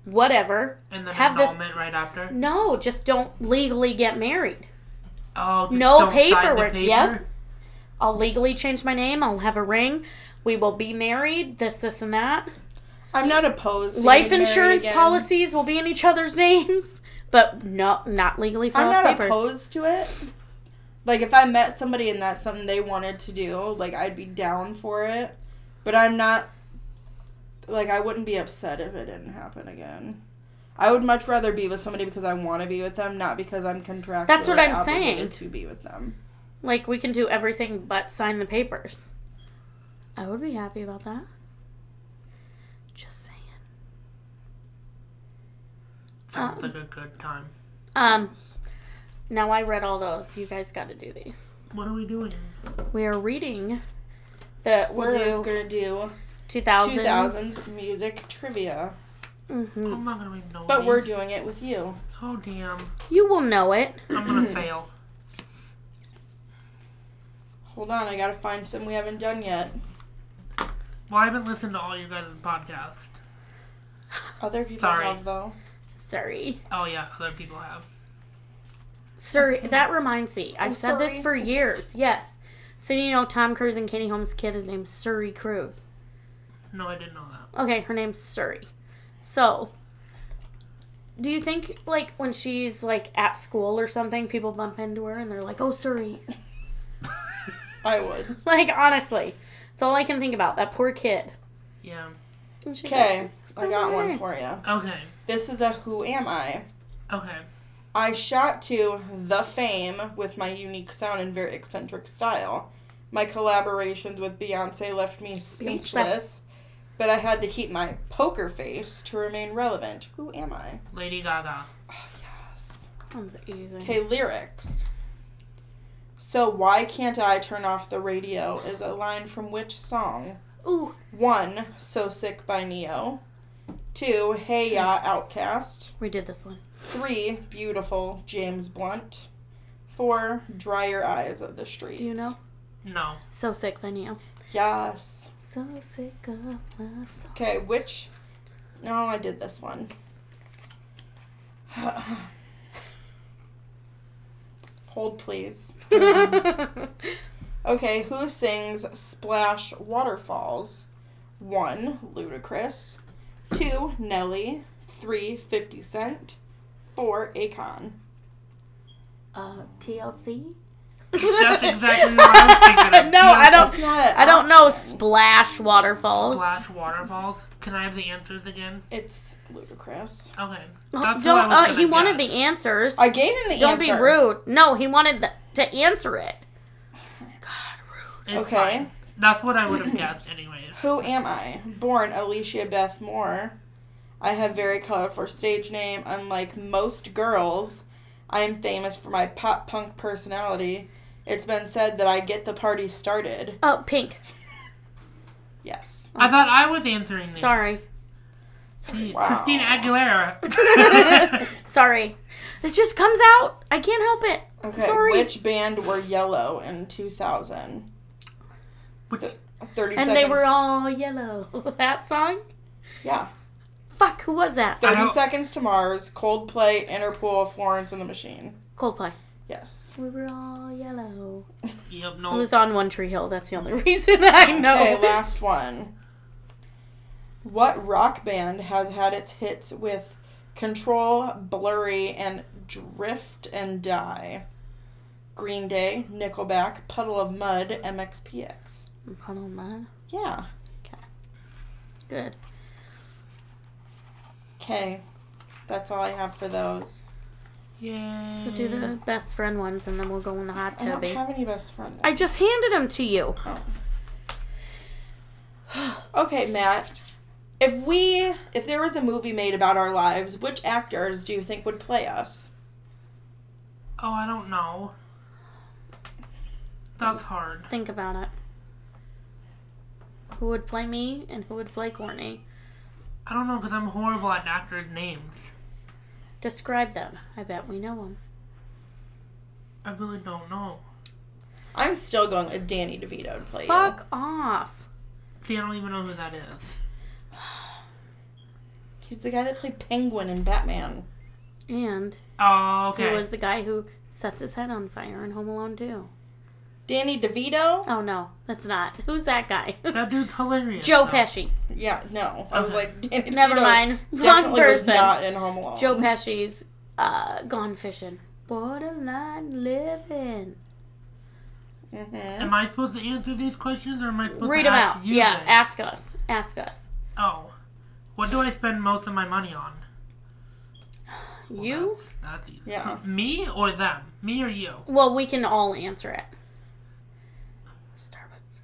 Whatever. And then Have this- annulment right after. No, just don't legally get married. Oh, just No don't sign the paperwork, paper? yep. I'll legally change my name. I'll have a ring. We will be married. This, this, and that. I'm not opposed. To Life insurance again. policies will be in each other's names, but no, not legally I'm filed not papers. opposed to it. Like if I met somebody and that's something they wanted to do, like I'd be down for it. But I'm not. Like I wouldn't be upset if it didn't happen again. I would much rather be with somebody because I want to be with them, not because I'm contractually That's what I'm saying. to be with them. Like we can do everything but sign the papers. I would be happy about that. Just saying. Sounds Um, like a good time. Um, now I read all those. You guys got to do these. What are we doing? We are reading the we'll We're do gonna do 2000s. 2000s music trivia, Mhm. I'm not gonna even know. but we're these. doing it with you. Oh damn! You will know it. I'm gonna fail. Hold on, I gotta find some we haven't done yet. Well, I haven't listened to all you guys' podcast. Other people Sorry. have though. Sorry. Oh yeah, other people have. Sorry, that reminds me. I've I'm said this for years. Yes. So you know Tom Cruise and Katie Holmes' kid is named Suri Cruise. No, I didn't know that. Okay, her name's Suri. So, do you think like when she's like at school or something, people bump into her and they're like, "Oh, Surrey." I would. Like honestly, it's all I can think about. That poor kid. Yeah. Okay, like, I got one for you. Okay. This is a Who Am I? Okay. I shot to the fame with my unique sound and very eccentric style. My collaborations with Beyonce left me speechless, but I had to keep my poker face to remain relevant. Who am I? Lady Gaga. Ah, yes. Sounds easy. Okay, lyrics. So why can't I turn off the radio is a line from which song? Ooh, One, So Sick by Ne-Yo. Two, Hey Ya, hmm. OutKast. we did this one. Three, Beautiful, James Blunt. Four, Dry Your Eyes of the street. Do you know? No. So sick by Ne-Yo. Yes. So sick of love. songs. Okay, which. No, I did this one. Hold, please. Okay, who sings Splash Waterfalls? One, Ludacris. Two, Nelly. Three, 50 Cent. Four, Akon. uh, TLC. That's exactly what I was thinking of. No, I don't- That's not an I don't know option. splash waterfalls. Splash waterfalls. Can I have the answers again? It's Ludacris. Okay. Oh, That's don't. what I was Uh, gonna he wanted guess. the answers. I gave him the answers. don't answer. be rude. No, he wanted the, to answer it. God, rude. It's Okay. fine. That's what I would have guessed anyways. Who am I? Born Alicia Beth Moore. I have very colorful stage name. Unlike most girls, I am famous for my pop punk personality. It's been said that I get the party started. Oh, pink. Yes. I thought I was answering these. Sorry. Gee, Wow. Christina Aguilera. Sorry. It just comes out. I can't help it. Okay. Sorry. Which band were yellow in 2000? Which, 30 and seconds. they were all yellow. that song? Yeah. Fuck, who was that? 30 don't- Seconds to Mars, Coldplay, Interpol, Florence and the Machine. Coldplay. Yes. We were all yellow. yep, It no. was on One Tree Hill. That's the only reason I know. Okay, last one. What rock band has had its hits with Control, Blurry, and Drift and Die? Green Day, Nickelback, Puddle of Mudd, MXPX. Puddle of Mudd. Yeah. Okay. Good. Okay. That's all I have for those. Yay. So do the best friend ones, and then we'll go in the hot I don't have any best friends. I just handed them to you. Oh. Okay, Matt. If we, if there was a movie made about our lives, which actors do you think would play us? Oh, I don't know. That's hard. Think about it. Who would play me and who would play Courtney? I don't know because I'm horrible at actors' names. Describe them. I bet we know them. I really don't know. I'm still going with Danny DeVito to play you. Fuck off. See, I don't even know who that is. He's the guy that played Penguin in Batman. And Oh, okay. he was the guy who sets his head on fire in Home Alone 2. Danny DeVito? Oh no, that's not. Who's that guy? That dude's hilarious. Joe though. Pesci. Yeah, no. I was like, Danny Never DeVito mind. Wrong Definitely was person. not in Home Alone. Joe Pesci's uh, Gone Fishing. Borderline living. hmm Am I supposed to answer these questions or am I supposed Read to them ask out. you Yeah, this? ask us. Ask us. Oh. What do I spend most of my money on? You? That's, that's easy. Yeah. Me or them? Me or you? Well, we can all answer it. Starbucks.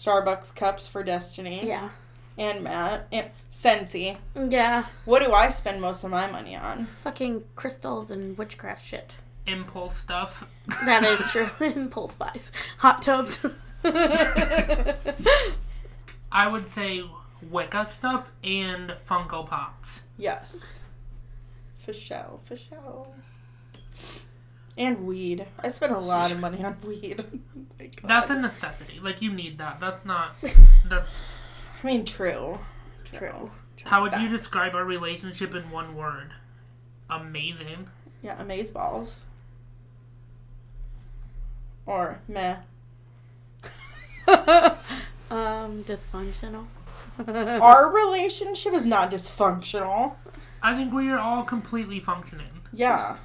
Starbucks cups for Destiny. Yeah. And Matt. And Sensi. Yeah. What do I spend most of my money on? Fucking crystals and witchcraft shit. Impulse stuff. That is true. Impulse buys. Hot tubs. I would say Wicca stuff and Funko Pops. Yes. For show. For show. And weed. I spend a lot of money on weed. My That's a necessity. Like you need that. That's not. That's. I mean, true. True. How would you describe our relationship in one word? Amazing. Yeah, amaze balls. Or meh. um, dysfunctional. Our relationship is not dysfunctional. I think we are all completely functioning. Yeah.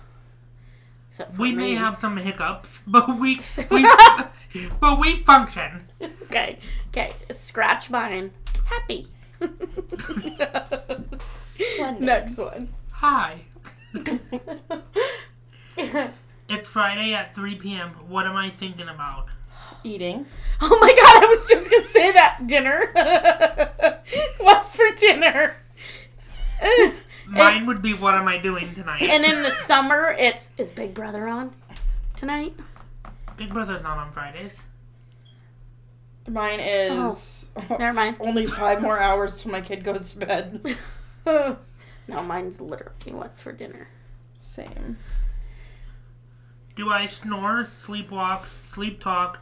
Except for We may have some hiccups, but we, we but we function. Okay. Okay. Scratch mine. Happy. Next one. Hi. It's Friday at 3 p.m. What am I thinking about? Eating. Oh my god, I was just gonna say that. Dinner. What's for dinner? Mine would be what am I doing tonight? And in the summer, it's is Big Brother on tonight? Big Brother's not on Fridays. Mine is Oh, Never mind. only five more hours till my kid goes to bed. no, mine's literally what's for dinner. Same. Do I snore, sleepwalk, sleep talk?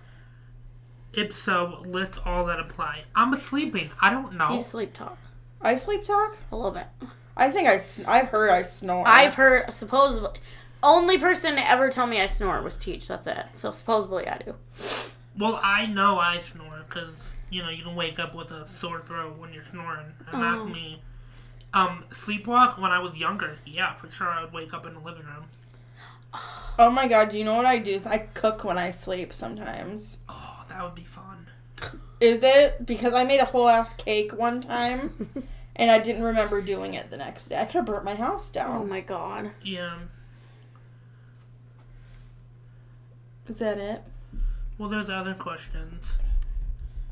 If so, list all that apply. I'm sleeping. I don't know. You sleep talk I sleep talk. a little bit. I think I I've heard I snore. I've heard supposedly only person to ever tell me I snore was Teach. That's it. So supposedly I do. Well, I know I snore because you know you can wake up with a sore throat when you're snoring, and Oh. that's me. Um, sleepwalk when I was younger, yeah, for sure I would wake up in the living room. Oh my god, do you know what I do? I cook when I sleep sometimes. Oh, that would be fun. Is it? Because I made a whole ass cake one time and I didn't remember doing it the next day. I could have burnt my house down. Oh my god. Yeah. Is that it? Well, there's other questions.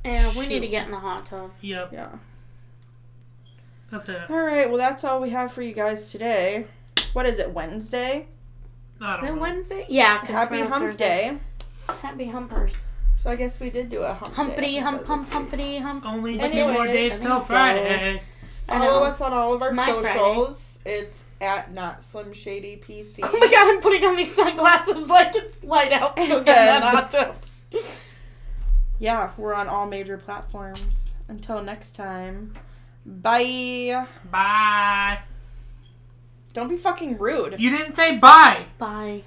Yeah, we need to get in the hot tub. Yep, Yeah. that's it. All right, well, that's all we have for you guys today. What is it, Wednesday? I Is don't it know. Wednesday? Yeah, because Happy Hump Day. Happy Humpers. So I guess we did do a hump Humpity hump hump humpity hump. Only two Anyways, more days till. Friday. I Follow us on all of our It's my Friday. socials. It's at not Slim Shady PC. Oh my god, I'm putting on these sunglasses like it's light out to go get that hot tub. Yeah, we're on all major platforms. Until next time, bye. Bye. Don't be fucking rude. You didn't say bye. Bye.